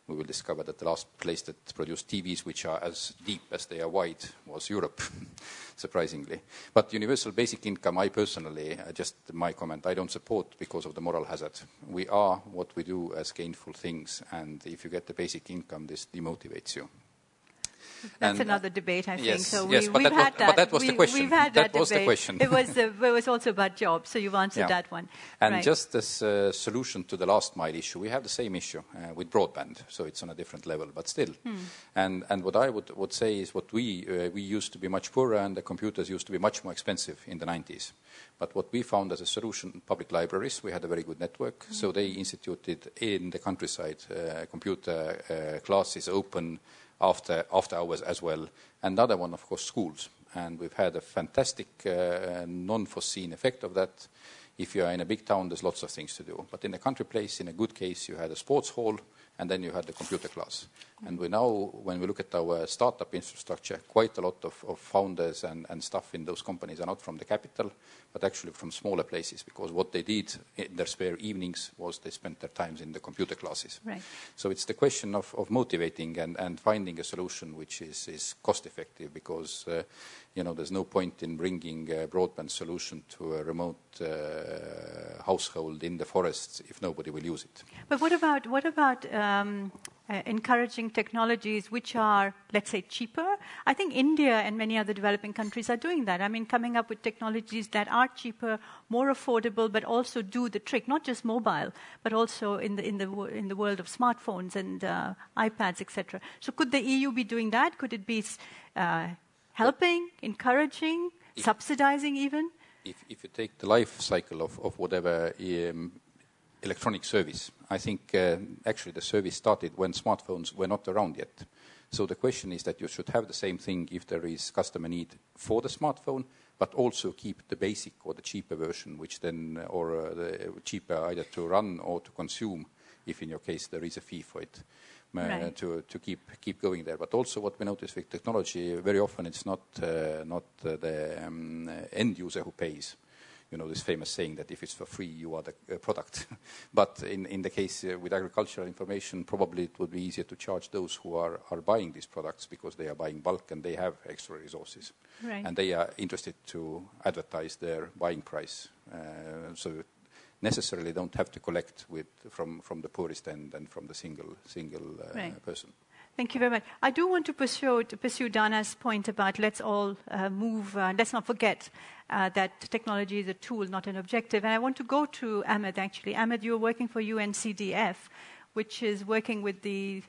we will discover that the last place that produced TVs which are as deep as they are wide was Europe, surprisingly. But universal basic income, I personally, uh, just my comment, I don't support because of the moral hazard. We are what we do as gainful things, and if you get the basic income, this demotivates you. That's and, another debate, I yes, think. So yes, we, but, we've that had was, that. but that was we, the question. We've had that, that was debate. the question. it, was, uh, it was also about jobs, so you've answered yeah. that one. And right. just as a solution to the last mile issue, we have the same issue uh, with broadband, so it's on a different level, but still. Hmm. And, and what I would, would say is what we, uh, we used to be much poorer and the computers used to be much more expensive in the 90s. But what we found as a solution, public libraries, we had a very good network, mm-hmm. so they instituted in the countryside uh, computer uh, classes open after, hours as well. Another one, of course, schools. And we've had a fantastic uh, non-foreseen effect of that. If you are in a big town, there's lots of things to do. But in a country place, in a good case, you had a sports hall, and then you had the computer class. And we now, when we look at our startup infrastructure, quite a lot of, of founders and, and stuff in those companies are not from the capital, but actually from smaller places, because what they did in their spare evenings was they spent their times in the computer classes. Right. So it's the question of, of motivating and, and finding a solution which is, is cost effective, because uh, you know, there's no point in bringing a broadband solution to a remote uh, household in the forests if nobody will use it. But what about what about um, uh, encouraging technologies which are, let's say, cheaper. I think India and many other developing countries are doing that. I mean, coming up with technologies that are cheaper, more affordable, but also do the trick, not just mobile, but also in the, in the, in the world of smartphones and uh, iPads, etc. So could the EU be doing that? Could it be uh, helping, encouraging, if, subsidizing even? If, if you take the life cycle of, of whatever um, electronic service. I think uh, actually the service started when smartphones were not around yet. So the question is that you should have the same thing if there is customer need for the smartphone, but also keep the basic or the cheaper version, which then, uh, or uh, the cheaper either to run or to consume, if in your case there is a fee for it. Right. to, to keep, keep going there. But also what we notice with technology, very often it's not, uh, not uh, the um, end user who pays you know, this famous saying that if it's for free, you are the uh, product. but in, in the case uh, with agricultural information, probably it would be easier to charge those who are, are buying these products because they are buying bulk and they have extra resources. Right. And they are interested to advertise their buying price. Uh, so necessarily don't have to collect with, from, from the poorest end and from the single, single uh, right. person. Thank you very much. I do want to pursue, to pursue Dana's point about let's all uh, move, uh, let's not forget uh, that technology is a tool, not an objective. And I want to go to Ahmed, actually. Ahmed, you're working for UNCDF, which is working with the,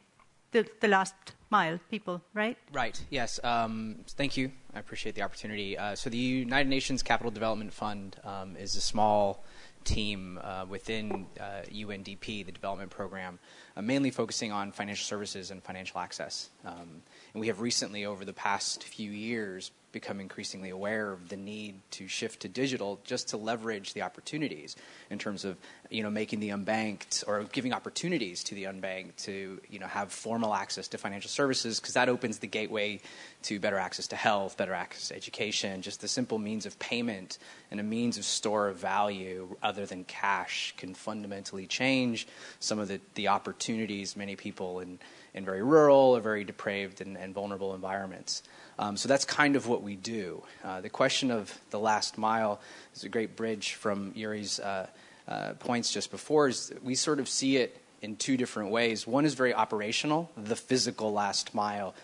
the, the last mile people, right? Right, yes. Um, thank you. I appreciate the opportunity. Uh, so the United Nations Capital Development Fund um, is a small team uh, within uh, UNDP, the development program, uh, mainly focusing on financial services and financial access. Um, and we have recently, over the past few years, become increasingly aware of the need to shift to digital just to leverage the opportunities in terms of you know making the unbanked or giving opportunities to the unbanked to you know have formal access to financial services because that opens the gateway to better access to health, better access to education, just the simple means of payment and a means of store of value other than cash can fundamentally change some of the, the opportunities many people in, in very rural or very depraved and, and vulnerable environments. Um, so that's kind of what we do. Uh, the question of the last mile is a great bridge from Yuri's uh, uh, points just before. Is we sort of see it in two different ways. One is very operational, the physical last mile.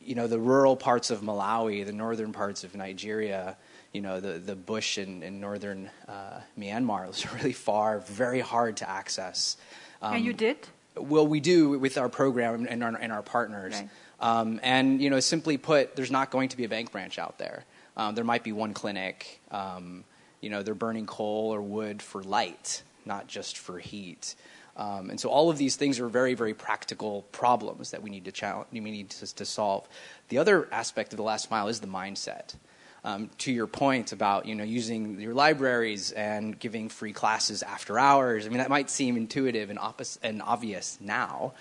You know, the rural parts of Malawi, the northern parts of Nigeria, you know, the, the bush in, in northern uh, Myanmar, are really far, very hard to access. Um, and you did? Well, we do with our program and our, and our partners. Right. Um, and you know, simply put, there's not going to be a bank branch out there. Um, there might be one clinic. Um, you know, they're burning coal or wood for light, not just for heat. Um, and so all of these things are very, very practical problems that we need to challenge, we need to, to solve. The other aspect of the last mile is the mindset. Um, to your point about you know using your libraries and giving free classes after hours, I mean that might seem intuitive and, and obvious now,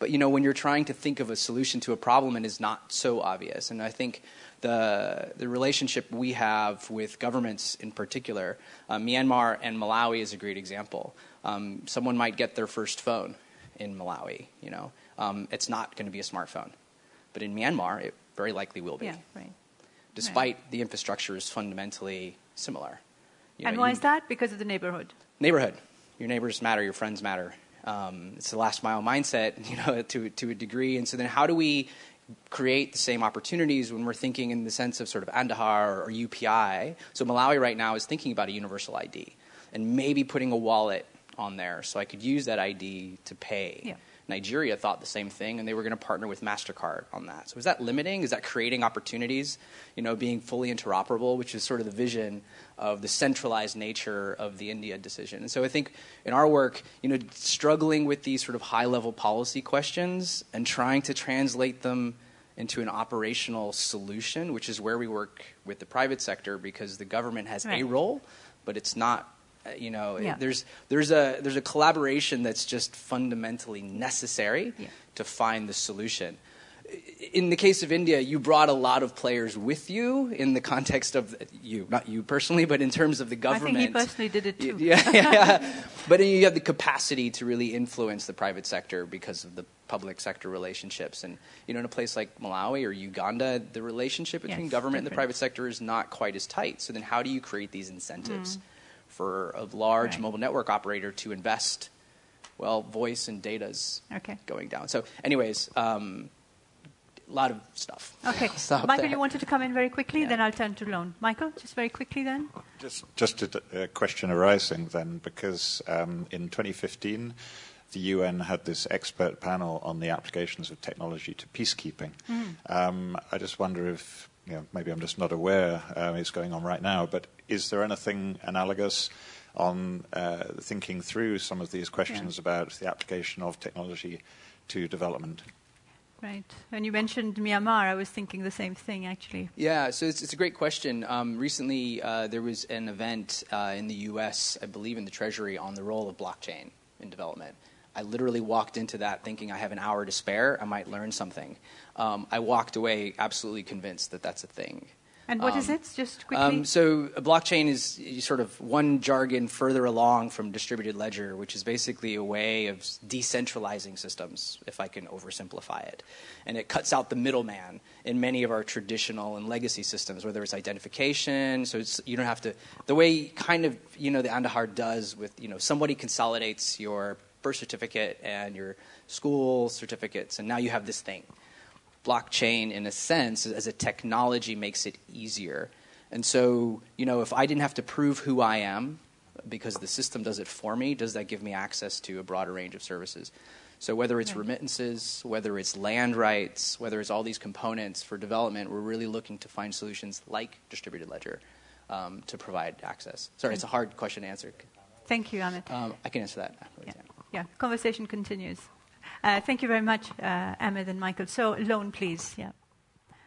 but you know when you're trying to think of a solution to a problem, it is not so obvious. And I think the the relationship we have with governments in particular, uh, Myanmar and Malawi is a great example. Um, someone might get their first phone in Malawi. You know, um, it's not going to be a smartphone, but in Myanmar, it very likely will be. Yeah, right despite right. the infrastructure is fundamentally similar. You and know, why you, is that? Because of the neighborhood. Neighborhood. Your neighbors matter. Your friends matter. Um, it's the last mile mindset, you know, to to a degree. And so then, how do we create the same opportunities when we're thinking in the sense of sort of Aadhaar or UPI? So Malawi right now is thinking about a universal ID and maybe putting a wallet on there, so I could use that ID to pay. Yeah. Nigeria thought the same thing, and they were going to partner with Mastercard on that. So is that limiting? Is that creating opportunities? You know, being fully interoperable, which is sort of the vision of the centralized nature of the India decision. And so I think in our work, you know, struggling with these sort of high-level policy questions and trying to translate them into an operational solution, which is where we work with the private sector because the government has right. a role, but it's not you know, yeah. there's there's a there's a collaboration that's just fundamentally necessary yeah. to find the solution. In the case of India, you brought a lot of players with you in the context of you, not you personally, but in terms of the government. I think he personally did it too. Yeah, yeah, yeah. but you have the capacity to really influence the private sector because of the public sector relationships. And you know, in a place like Malawi or Uganda, the relationship between yes, government different. and the private sector is not quite as tight. So then, how do you create these incentives? Mm for a large right. mobile network operator to invest, well, voice and data's okay. going down. So, anyways, um, a lot of stuff. Okay. Michael, there. you wanted to come in very quickly, yeah. then I'll turn to Lone. Michael, just very quickly then. Just, just a, a question arising then, because um, in 2015, the UN had this expert panel on the applications of technology to peacekeeping. Mm. Um, I just wonder if you know, maybe I'm just not aware um, is going on right now, but is there anything analogous on uh, thinking through some of these questions yeah. about the application of technology to development? Right. When you mentioned Myanmar, I was thinking the same thing, actually. Yeah, so it's, it's a great question. Um, recently, uh, there was an event uh, in the U.S., I believe in the Treasury, on the role of blockchain in development. I literally walked into that thinking I have an hour to spare, I might learn something um, I walked away absolutely convinced that that's a thing. And what um, is it? Just quickly. Um, so a blockchain is sort of one jargon further along from distributed ledger, which is basically a way of decentralizing systems, if I can oversimplify it. And it cuts out the middleman in many of our traditional and legacy systems, whether it's identification. So it's, you don't have to. The way kind of you know the Aadhaar does with you know somebody consolidates your birth certificate and your school certificates, and now you have this thing blockchain, in a sense, as a technology, makes it easier. And so, you know, if I didn't have to prove who I am because the system does it for me, does that give me access to a broader range of services? So, whether it's remittances, whether it's land rights, whether it's all these components for development, we're really looking to find solutions like distributed ledger um, to provide access. Sorry, it's a hard question to answer. Thank you, Amit. Um, I can answer that. Yeah. yeah, conversation continues. Uh, thank you very much, uh, Ahmed and Michael. So, Lone, please. Yeah.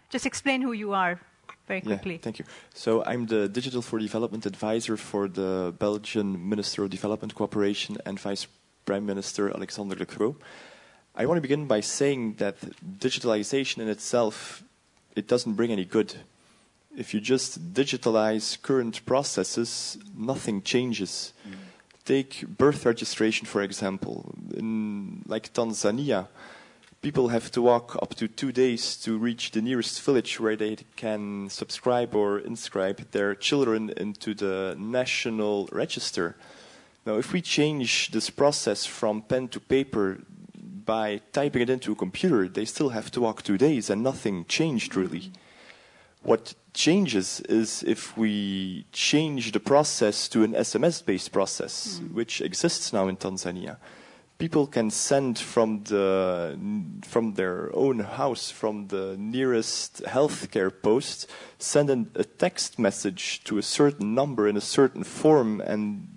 Just explain who you are very quickly. Yeah, thank you. So, I'm the Digital for Development advisor for the Belgian Minister of Development Cooperation and Vice Prime Minister Alexander De Croo. I want to begin by saying that digitalization in itself it doesn't bring any good. If you just digitalize current processes, nothing changes. Mm. Take birth registration, for example. In like Tanzania, people have to walk up to two days to reach the nearest village where they can subscribe or inscribe their children into the national register. Now, if we change this process from pen to paper by typing it into a computer, they still have to walk two days and nothing changed really. What changes is if we change the process to an SMS based process, mm. which exists now in Tanzania. People can send from, the, from their own house, from the nearest healthcare post, send an, a text message to a certain number in a certain form, and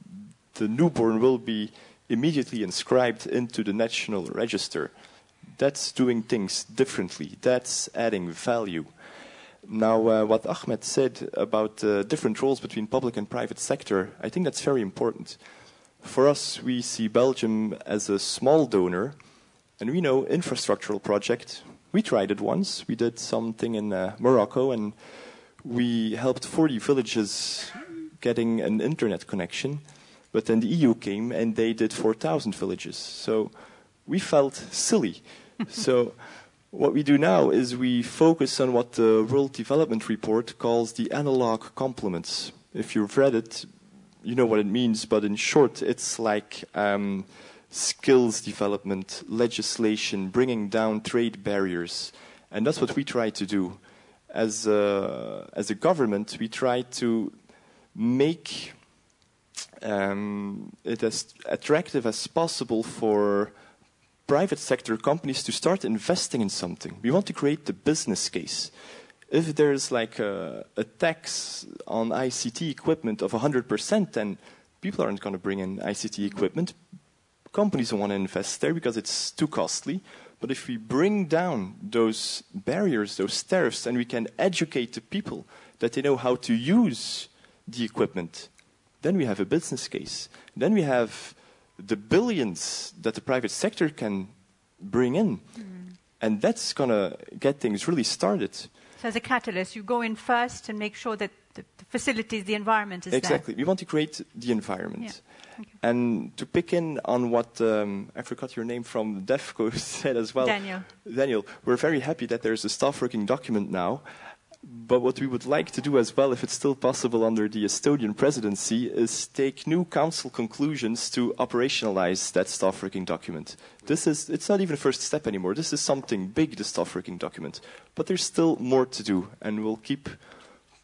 the newborn will be immediately inscribed into the national register. That's doing things differently. That's adding value Now, uh, what Ahmed said about uh, different roles between public and private sector, I think that's very important. For us, we see Belgium as a small donor, and we know infrastructural project. We tried it once. We did something in uh, Morocco, and we helped 40 villages getting an internet connection. But then the EU came, and they did 4,000 villages. So we felt silly. so what we do now is we focus on what the World Development Report calls the analog complements. If you've read it, you know what it means, but in short, it's like um, skills development, legislation, bringing down trade barriers. And that's what we try to do. As a, as a government, we try to make um, it as attractive as possible for private sector companies to start investing in something. We want to create the business case. If there's like a, a tax on ICT equipment of 100%, then people aren't going to bring in ICT equipment. Companies don't want to invest there because it's too costly. But if we bring down those barriers, those tariffs, and we can educate the people that they know how to use the equipment, then we have a business case. Then we have the billions that the private sector can bring in. Mm. And that's going to get things really started. So, as a catalyst, you go in first and make sure that the, the facilities, the environment is exactly. There. We want to create the environment. Yeah. And to pick in on what um, I forgot your name from DEVCO said as well. Daniel. Daniel, we're very happy that there's a staff working document now but what we would like to do as well, if it's still possible under the Estonian presidency, is take new council conclusions to operationalize that staff working document. This is, it's not even a first step anymore. This is something big, the staff working document. But there's still more to do, and we'll keep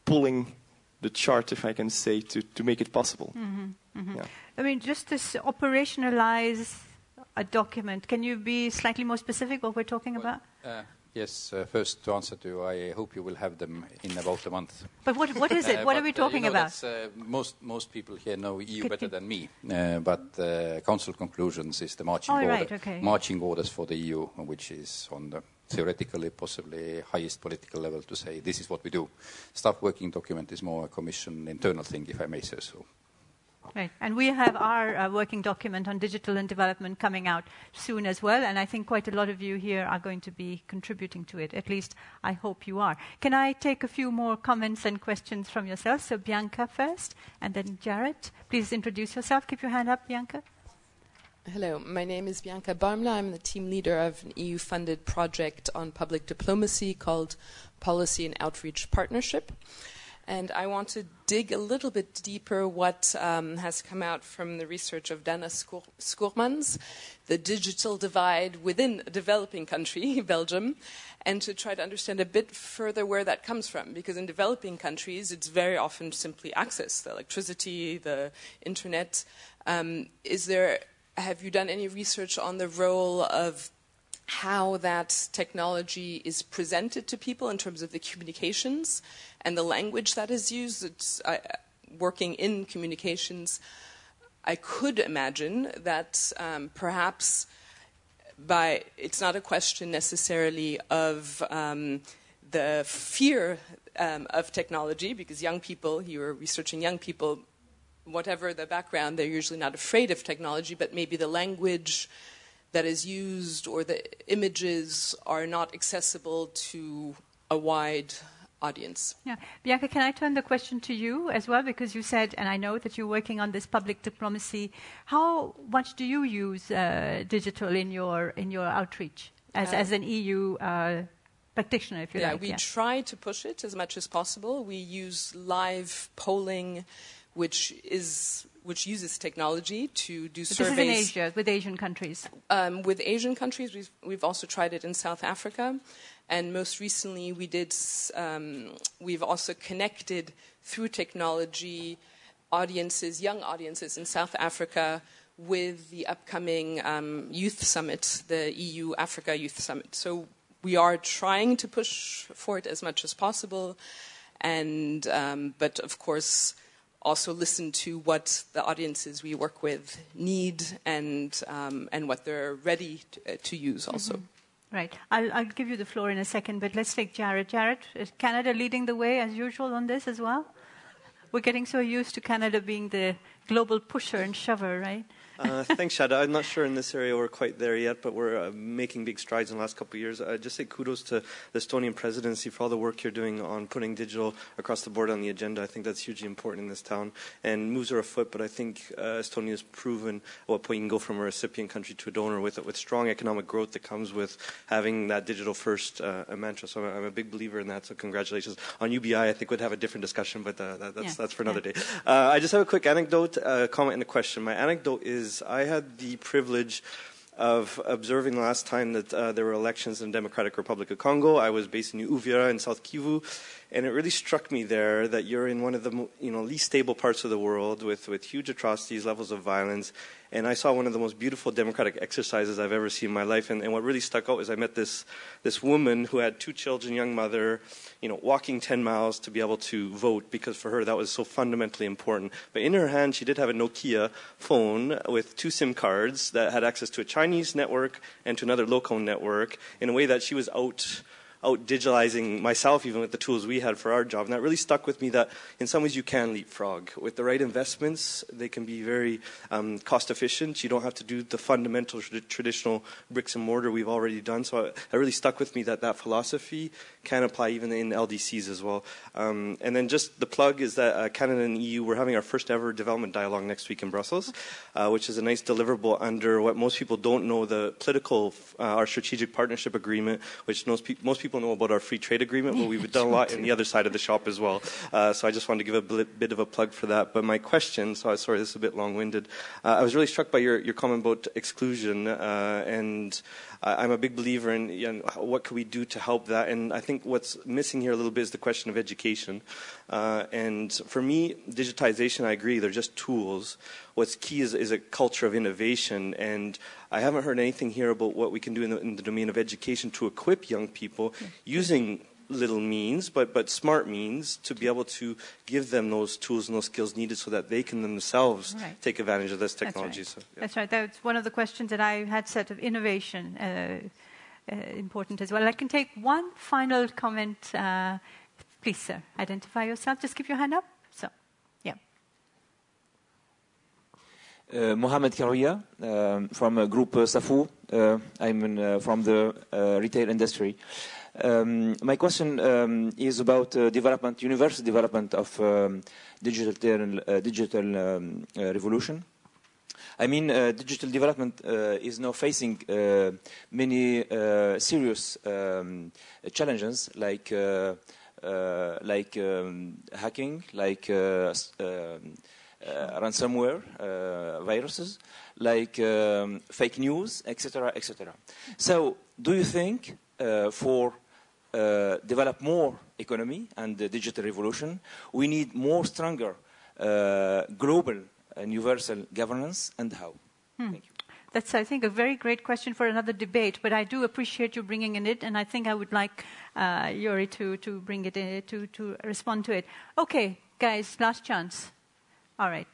pulling the chart, if I can say, to, to make it possible. Mm-hmm, mm-hmm. Yeah. I mean, just to operationalize a document, can you be slightly more specific what we're talking well, about? Uh, Yes. Uh, first, to answer to, I hope you will have them in about a month. But what, what is it? Uh, what are we talking uh, know, about? Most, most people here know EU better than me. But uh, Council conclusions is the marching, order, right, okay. marching orders for the EU, which is on the theoretically, possibly highest political level to say this is what we do. Staff working document is more a commission internal thing, if I may say so. Right. And we have our uh, working document on digital and development coming out soon as well. And I think quite a lot of you here are going to be contributing to it. At least I hope you are. Can I take a few more comments and questions from yourself? So Bianca first, and then Jarrett. Please introduce yourself. Keep your hand up, Bianca. Hello, my name is Bianca Barmla. I'm the team leader of an EU funded project on public diplomacy called Policy and Outreach Partnership. And I want to dig a little bit deeper what um, has come out from the research of Dana Schoormans, the digital divide within a developing country, Belgium, and to try to understand a bit further where that comes from. Because in developing countries, it's very often simply access, the electricity, the internet. Um, is there, have you done any research on the role of how that technology is presented to people in terms of the communications and the language that is used. It's uh, working in communications. I could imagine that um, perhaps by it's not a question necessarily of um, the fear um, of technology because young people, you are researching young people, whatever the background, they're usually not afraid of technology, but maybe the language that is used or the images are not accessible to a wide audience. Yeah. Bianca, can I turn the question to you as well? Because you said, and I know that you're working on this public diplomacy. How much do you use uh, digital in your, in your outreach as, uh, as an EU uh, practitioner, if you yeah, like? We yeah, we try to push it as much as possible. We use live polling, which is which uses technology to do but surveys. This is in Asia, with Asian countries. Um, with Asian countries, we've, we've also tried it in South Africa, and most recently, we did. Um, we've also connected through technology audiences, young audiences in South Africa, with the upcoming um, youth summit, the EU Africa Youth Summit. So we are trying to push for it as much as possible, and um, but of course also listen to what the audiences we work with need and um, and what they're ready to, uh, to use also. Mm-hmm. Right. I'll, I'll give you the floor in a second, but let's take Jared. Jared, is Canada leading the way as usual on this as well? We're getting so used to Canada being the global pusher and shover, right? Uh, thanks, Shada. I'm not sure in this area we're quite there yet, but we're uh, making big strides in the last couple of years. I just say kudos to the Estonian presidency for all the work you're doing on putting digital across the board on the agenda. I think that's hugely important in this town. And moves are afoot, but I think uh, Estonia has proven at what point you can go from a recipient country to a donor with with strong economic growth that comes with having that digital first uh, mantra. So I'm, I'm, a big believer in that. So congratulations on UBI. I think we'd have a different discussion, but uh, that, that's yeah. that's for another yeah. day. Uh, I just have a quick anecdote, a comment, and a question. My anecdote is I had the privilege of observing last time that uh, there were elections in Democratic Republic of Congo. I was based in Uvira in South Kivu, and it really struck me there that you're in one of the you know least stable parts of the world with, with huge atrocities, levels of violence, and I saw one of the most beautiful democratic exercises I've ever seen in my life. And, and what really stuck out is I met this this woman who had two children, young mother, you know, walking 10 miles to be able to vote because for her that was so fundamentally important. But in her hand, she did have a Nokia phone with two SIM cards that had access to a Chinese network and to another local network in a way that she was out out digitalizing myself even with the tools we had for our job. And that really stuck with me that in some ways you can leapfrog. With the right investments, they can be very um, cost efficient. You don't have to do the fundamental traditional bricks and mortar we've already done. So it really stuck with me that that philosophy can apply even in LDCs as well. Um, and then just the plug is that uh, Canada and EU, we're having our first ever development dialogue next week in Brussels, uh, which is a nice deliverable under what most people don't know, the political, uh, our strategic partnership agreement, which most, pe- most people know about our free trade agreement, but we've done a lot in the other side of the shop as well. Uh, so I just wanted to give a bl- bit of a plug for that. But my question, so I sorry this is a bit long-winded, uh, I was really struck by your, your comment about exclusion uh, and I'm a big believer in you know, what can we do to help that. And I think what's missing here a little bit is the question of education. Uh, and for me, digitization, I agree, they're just tools. What's key is, is a culture of innovation. And I haven't heard anything here about what we can do in the, in the domain of education to equip young people using little means, but, but smart means to be able to give them those tools and those skills needed so that they can themselves right. take advantage of this technology. That's right. So, yeah. That's right. That's one of the questions that I had set of innovation uh, uh, important as well. I can take one final comment. Uh, please, sir, identify yourself. Just keep your hand up. So, yeah. Uh, Mohamed Karouya um, from uh, Group uh, Safu. Uh, I'm in, uh, from the uh, retail industry. Um, my question um, is about uh, development, universal development of um, digital, uh, digital um, uh, revolution. I mean, uh, digital development uh, is now facing uh, many serious um, challenges like like um, hacking, like ransomware, viruses, like fake news, etc., etc. So, do you think for uh, develop more economy and the digital revolution, we need more stronger uh, global and universal governance and how? Hmm. Thank you. That's, I think, a very great question for another debate, but I do appreciate you bringing in it, and I think I would like uh, Yuri to, to bring it in, to, to respond to it. Okay, guys, last chance. All right.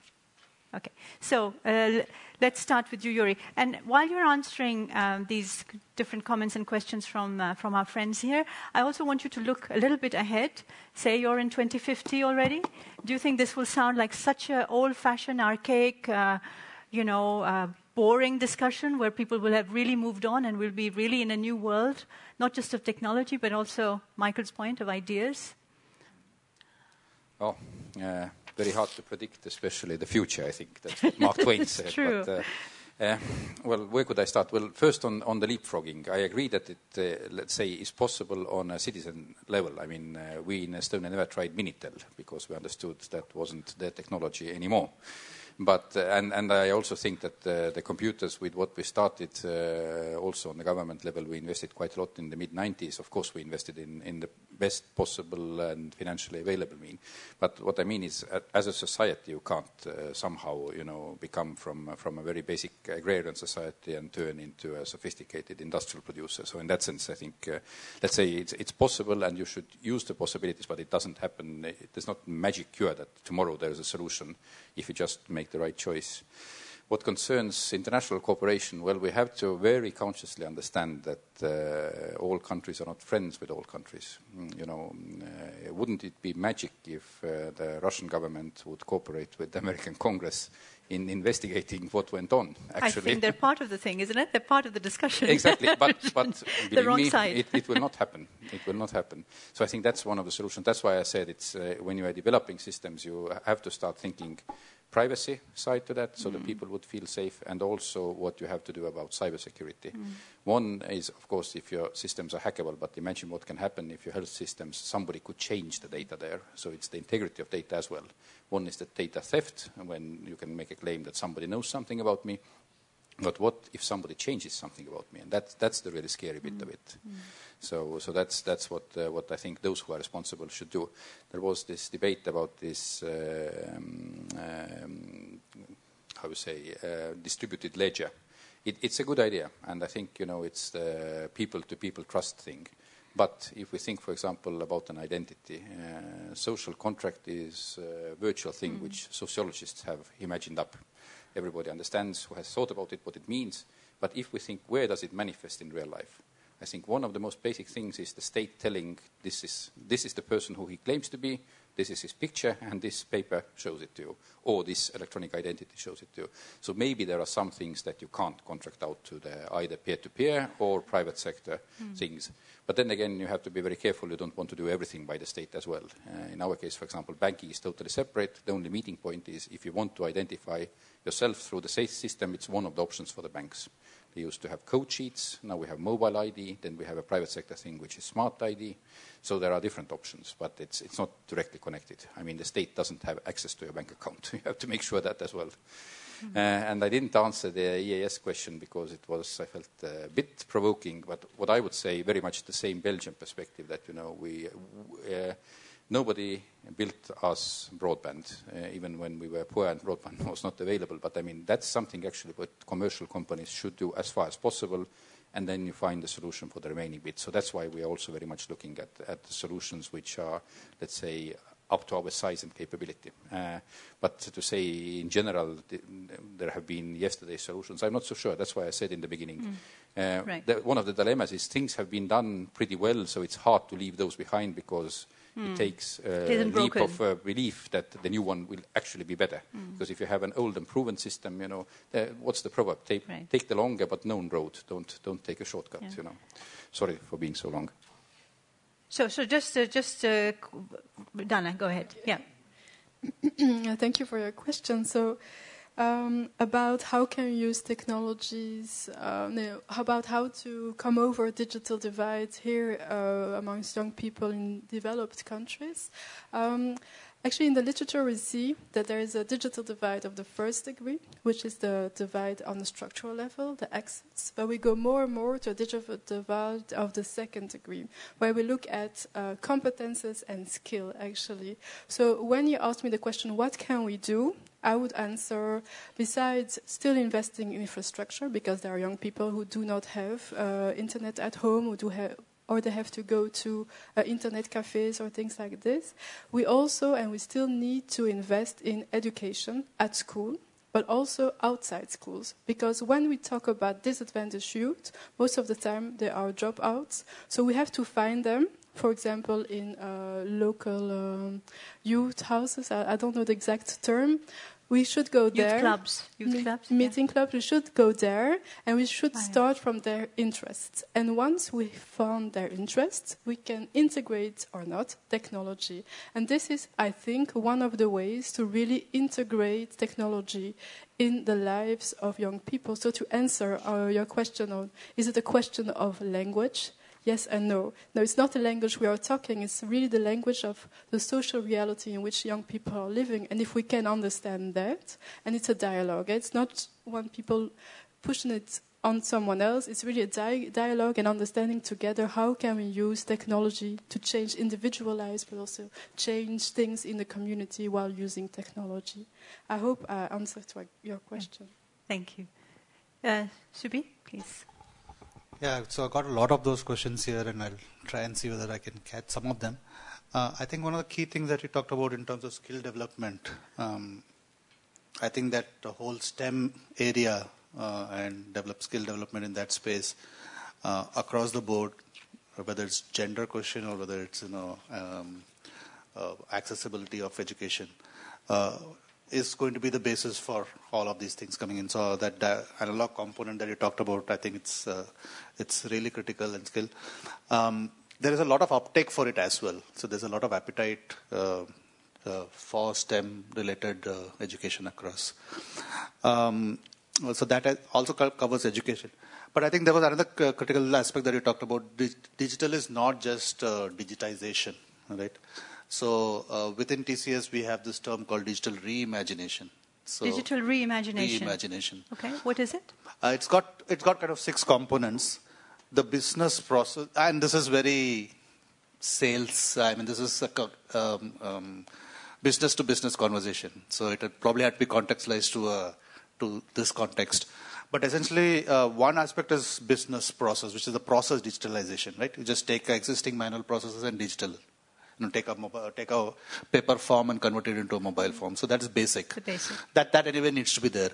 Okay, so uh, let's start with you, Yuri. And while you're answering um, these different comments and questions from, uh, from our friends here, I also want you to look a little bit ahead. Say you're in 2050 already. Do you think this will sound like such an old fashioned, archaic, uh, you know, uh, boring discussion where people will have really moved on and will be really in a new world, not just of technology, but also Michael's point of ideas? Oh, uh, very hard to predict, especially the future. I think that's what Mark Twain said. True. But, uh, uh, well, where could I start? Well, first on, on the leapfrogging, I agree that it, uh, let's say, is possible on a citizen level. I mean, uh, we in Estonia never tried Minitel because we understood that wasn't the technology anymore. But uh, and and I also think that uh, the computers with what we started uh, also on the government level, we invested quite a lot in the mid 90s. Of course, we invested in in the best possible and financially available mean. But what I mean is, as a society, you can't somehow, you know, become from from a very basic agrarian society and turn into a sophisticated industrial producer. So in that sense, I think, uh, let's say it's, it's possible, and you should use the possibilities, but it doesn't happen. It, there's not magic cure that tomorrow there is a solution if you just make the right choice. what concerns international cooperation, well, we have to very consciously understand that uh, all countries are not friends with all countries. Mm, you know, uh, wouldn't it be magic if uh, the Russian government would cooperate with the American Congress in investigating what went on? Actually, I think they're part of the thing, isn't it? They're part of the discussion. exactly, but but the wrong me, side. It, it, will not happen. It will not happen. So I think that's one of the solutions. That's why I said it's uh, when you are developing systems, you have to start thinking privacy side to that, so Mm. that people would feel safe, and also what you have to do about cybersecurity. Mm. One is, of course, if your systems are hackable, but imagine what can happen if your health systems, somebody could change the data there, so it's the integrity of data as well. One is the data theft, when you can make a claim that somebody knows something about me, but what if somebody changes something about me? And that, that's the really scary bit of it. So, so that's, that's what, uh, what I think those who are responsible should do. There was this debate about this, uh, um, um, how you say, uh, distributed ledger. It, it's a good idea, and I think, you know, it's the people-to-people trust thing. But if we think, for example, about an identity, uh, social contract is a virtual thing Mm. which sociologists have imagined up. Everybody understands who has thought about it, what it means. But if we think, where does it manifest in real life? I think one of the most basic things is the state telling this is, this is the person who he claims to be, this is his picture, and this paper shows it to you, or this electronic identity shows it to you. So maybe there are some things that you can't contract out to the either peer-to-peer or private sector Mm. things. But then again, you have to be very careful. You don't want to do everything by the state as well. Uh, in our case, for example, banking is totally separate. The only meeting point is if you want to identify yourself through the SAFE system, it's one of the options for the banks. Used to have code sheets. Now we have mobile ID. Then we have a private sector thing, which is smart ID. So there are different options, but it's, it's not directly connected. I mean, the state doesn't have access to your bank account. you have to make sure that as well. Uh, and I didn't answer the EAS question because it was, I felt, a bit provoking. But what I would say, very much the same Belgian perspective that, you know, we, uh, nobody built us broadband, uh, even when we were poor and broadband was not available. But I mean, that's something actually what commercial companies should do as far as possible, and then you find the solution for the remaining bit. So that's why we are also very much looking at, at the solutions which are, let's say, up to our size and capability. Uh, but to say in general, th- there have been yesterday solutions, I'm not so sure. That's why I said in the beginning. Uh, Right. the, one of the dilemmas is things have been done pretty well, so it's hard to leave those behind because Mm. it takes uh, a leap broken. of uh, relief that the new one will actually be better. Mm. Because if you have an old and proven system, you know, uh, what's the proverb? Take, Right. take the longer but known road. Don't don't take a shortcut. Yeah. You know. Sorry for being so long. So, so just, uh, just uh, Dana, go ahead. Yeah. Yeah, Thank you for your question. So, um, about how can you use technologies, uh, no, about how to come over digital divide here uh, amongst young people in developed countries. Um, actually, in the literature, we see that there is a digital divide of the first degree, which is the divide on the structural level, the axis. But we go more and more to a digital divide of the second degree, where we look at uh, competences and skill, actually. So when you ask me the question, what can we do? I would answer, besides still investing in infrastructure, because there are young people who do not have uh, internet at home, who do have, or they have to go to uh, internet cafes or things like this. We also, and we still need to invest in education at school, but also outside schools. Because when we talk about disadvantaged youth, most of the time they are dropouts. So we have to find them for example, in uh, local um, youth houses. I, I, don't know the exact term. We should go youth there. Clubs, youth clubs, meeting yeah. clubs. We should go there, and we should Ah, yeah. start from their interests. And once we found their interests, we can integrate or not technology. And this is, I think, one of the ways to really integrate technology in the lives of young people. So to answer uh, your question on, is it a question of language? Yes and no. No, it's not the language we are talking, it's really the language of the social reality in which young people are living. And if we can understand that, and it's a dialogue, it's not one people pushing it on someone else, it's really a di- dialogue and understanding together how can we use technology to change individual lives, but also change things in the community while using technology. I hope I answered your question. Thank you. Uh, Subi, please. Yeah, so I got a lot of those questions here, and I'll try and see whether I can catch some of them. Uh, I think one of the key things that you talked about in terms of skill development, um, I think that the whole STEM area uh, and develop skill development in that space uh, across the board, whether it's gender question or whether it's you know um, uh, accessibility of education, uh, is going to be the basis for all of these things coming in. So that analog component that you talked about, I think it's uh, it's really critical and skill. Um, there is a lot of uptake for it as well. So there's a lot of appetite uh, uh, for STEM-related uh, education across. Um, so that also covers education. But I think there was another critical aspect that you talked about. digital is not just uh, digitization, right? So uh, within TCS, we have this term called digital reimagination. So digital reimagination. Reimagination. Okay, what is it? Uh, it's got it's got kind of six components. The business process, and this is very sales. I mean, this is a um, um, business to business conversation. So it probably had to be contextualized to a, to this context. But essentially, uh, one aspect is business process, which is the process digitalization, right? You just take existing manual processes and digital you know, take a mobile, uh, take a paper form and convert it into a mobile form. So that is basic. The basic. That that anyway needs to be there.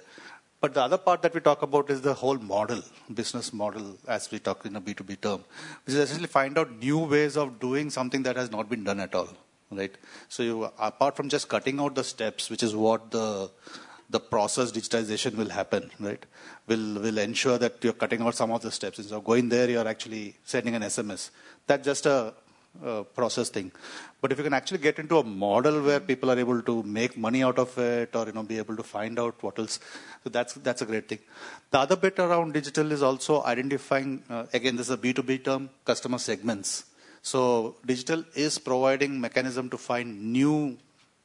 But the other part that we talk about is the whole model, business model, as we talk in a B2B term, which is essentially find out new ways of doing something that has not been done at all, right? So you, apart from just cutting out the steps, which is what the the process digitization will happen, right? Will will ensure that you're cutting out some of the steps. Instead of going there, you're actually sending an SMS. That's just a uh, process thing. But if you can actually get into a model where people are able to make money out of it, or you know, be able to find out what else, so that's that's a great thing. The other bit around digital is also identifying. Uh, again, this is a B two B term, customer segments. So digital is providing mechanism to find new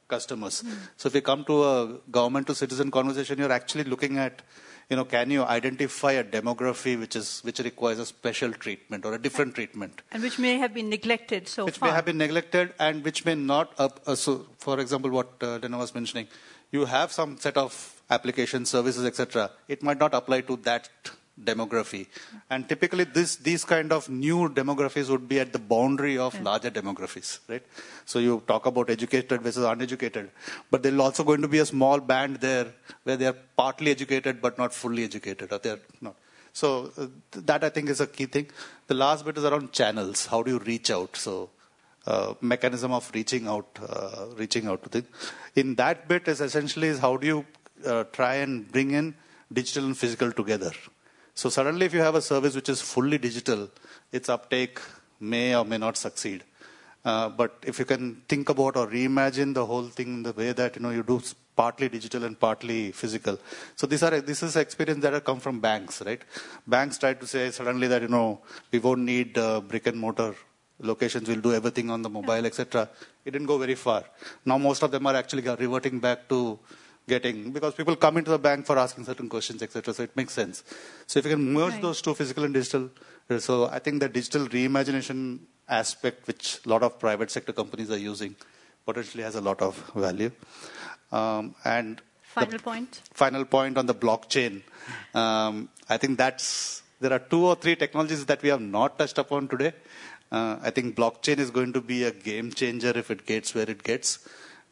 customers. Mm. So if you come to a government to citizen conversation, you're actually looking at you know, can you identify a demography which is which requires a special treatment or a different treatment, and which may have been neglected so which far, which may have been neglected, and which may not. Uh, uh, so, for example, what uh, Dana was mentioning, you have some set of applications, services, etc. It might not apply to that demography. And typically, this, these kind of new demographies would be at the boundary of yeah. larger demographies, right? So you talk about educated versus uneducated, but there's also going to be a small band there where they are partly educated but not fully educated, or they're not. So uh, that I think is a key thing. The last bit is around channels. How do you reach out? So uh, mechanism of reaching out, uh, reaching out to things. In that bit is essentially is how do you uh, try and bring in digital and physical together. So suddenly, if you have a service which is fully digital, its uptake may or may not succeed. Uh, but if you can think about or reimagine the whole thing in the way that you know you do partly digital and partly physical. So these are this is experience that have come from banks, right? Banks tried to say suddenly that you know we won't need uh, brick and mortar locations. We'll do everything on the mobile, etc. It didn't go very far. Now most of them are actually reverting back to getting because people come into the bank for asking certain questions, etc. So it makes sense. So if you can merge right. those two, physical and digital, so I think the digital reimagination aspect, which a lot of private sector companies are using, potentially has a lot of value. Um, and final point. Final point on the blockchain. Um, I think that's there are two or three technologies that we have not touched upon today. Uh, I think blockchain is going to be a game changer if it gets where it gets.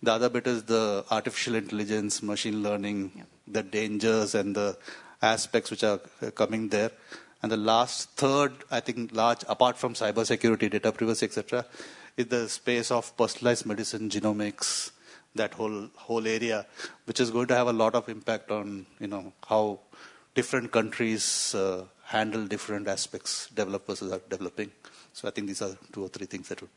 The other bit is the artificial intelligence, machine learning, yeah. the dangers and the aspects which are coming there. And the last third, I think, large apart from cybersecurity, data privacy, etc., is the space of personalized medicine, genomics, that whole whole area, which is going to have a lot of impact on you know how different countries uh, handle different aspects developers are developing. So I think these are two or three things that would.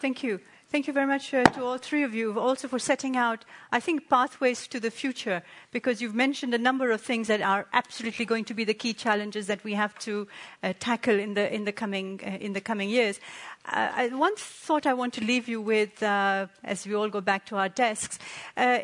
Thank you. Thank you very much uh, to all three of you, also for setting out, I think, pathways to the future, because you've mentioned a number of things that are absolutely going to be the key challenges that we have to uh, tackle in the, in the, coming, uh, in the coming years. Uh, one thought I want to leave you with, uh, as we all go back to our desks, uh,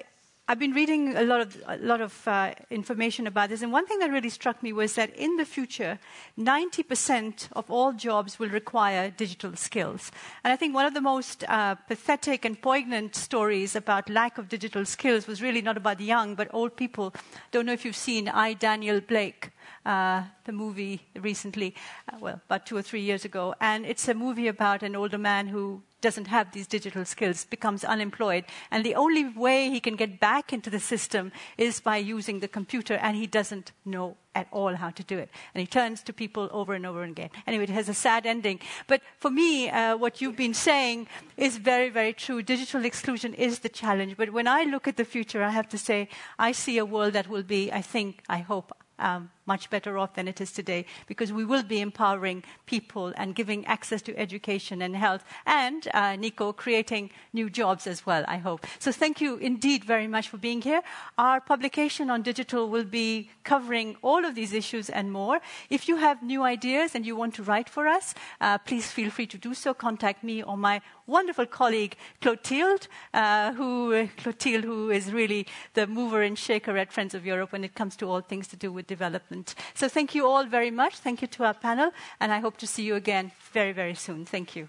I've been reading a lot of, a lot of uh, information about this, and one thing that really struck me was that in the future, 90% of all jobs will require digital skills. And I think one of the most uh, pathetic and poignant stories about lack of digital skills was really not about the young, but old people. Don't know if you've seen I, Daniel Blake. Uh, the movie recently, uh, well, about two or three years ago, and it's a movie about an older man who doesn't have these digital skills, becomes unemployed. And the only way he can get back into the system is by using the computer, and he doesn't know at all how to do it. And he turns to people over and over again. Anyway, it has a sad ending. But for me, uh, what you've been saying is very, very true. Digital exclusion is the challenge. But when I look at the future, I have to say, I see a world that will be, I think, I hope, um, much better off than it is today because we will be empowering people and giving access to education and health and, uh, Nico, creating new jobs as well, I hope. So thank you indeed very much for being here. Our publication on digital will be covering all of these issues and more. If you have new ideas and you want to write for us, uh, please feel free to do so. Contact me or my wonderful colleague Clotilde, uh, who, Clotilde, who is really the mover and shaker at Friends of Europe when it comes to all things to do with development development. So thank you all very much. Thank you to our panel, and I hope to see you again very, very soon. Thank you.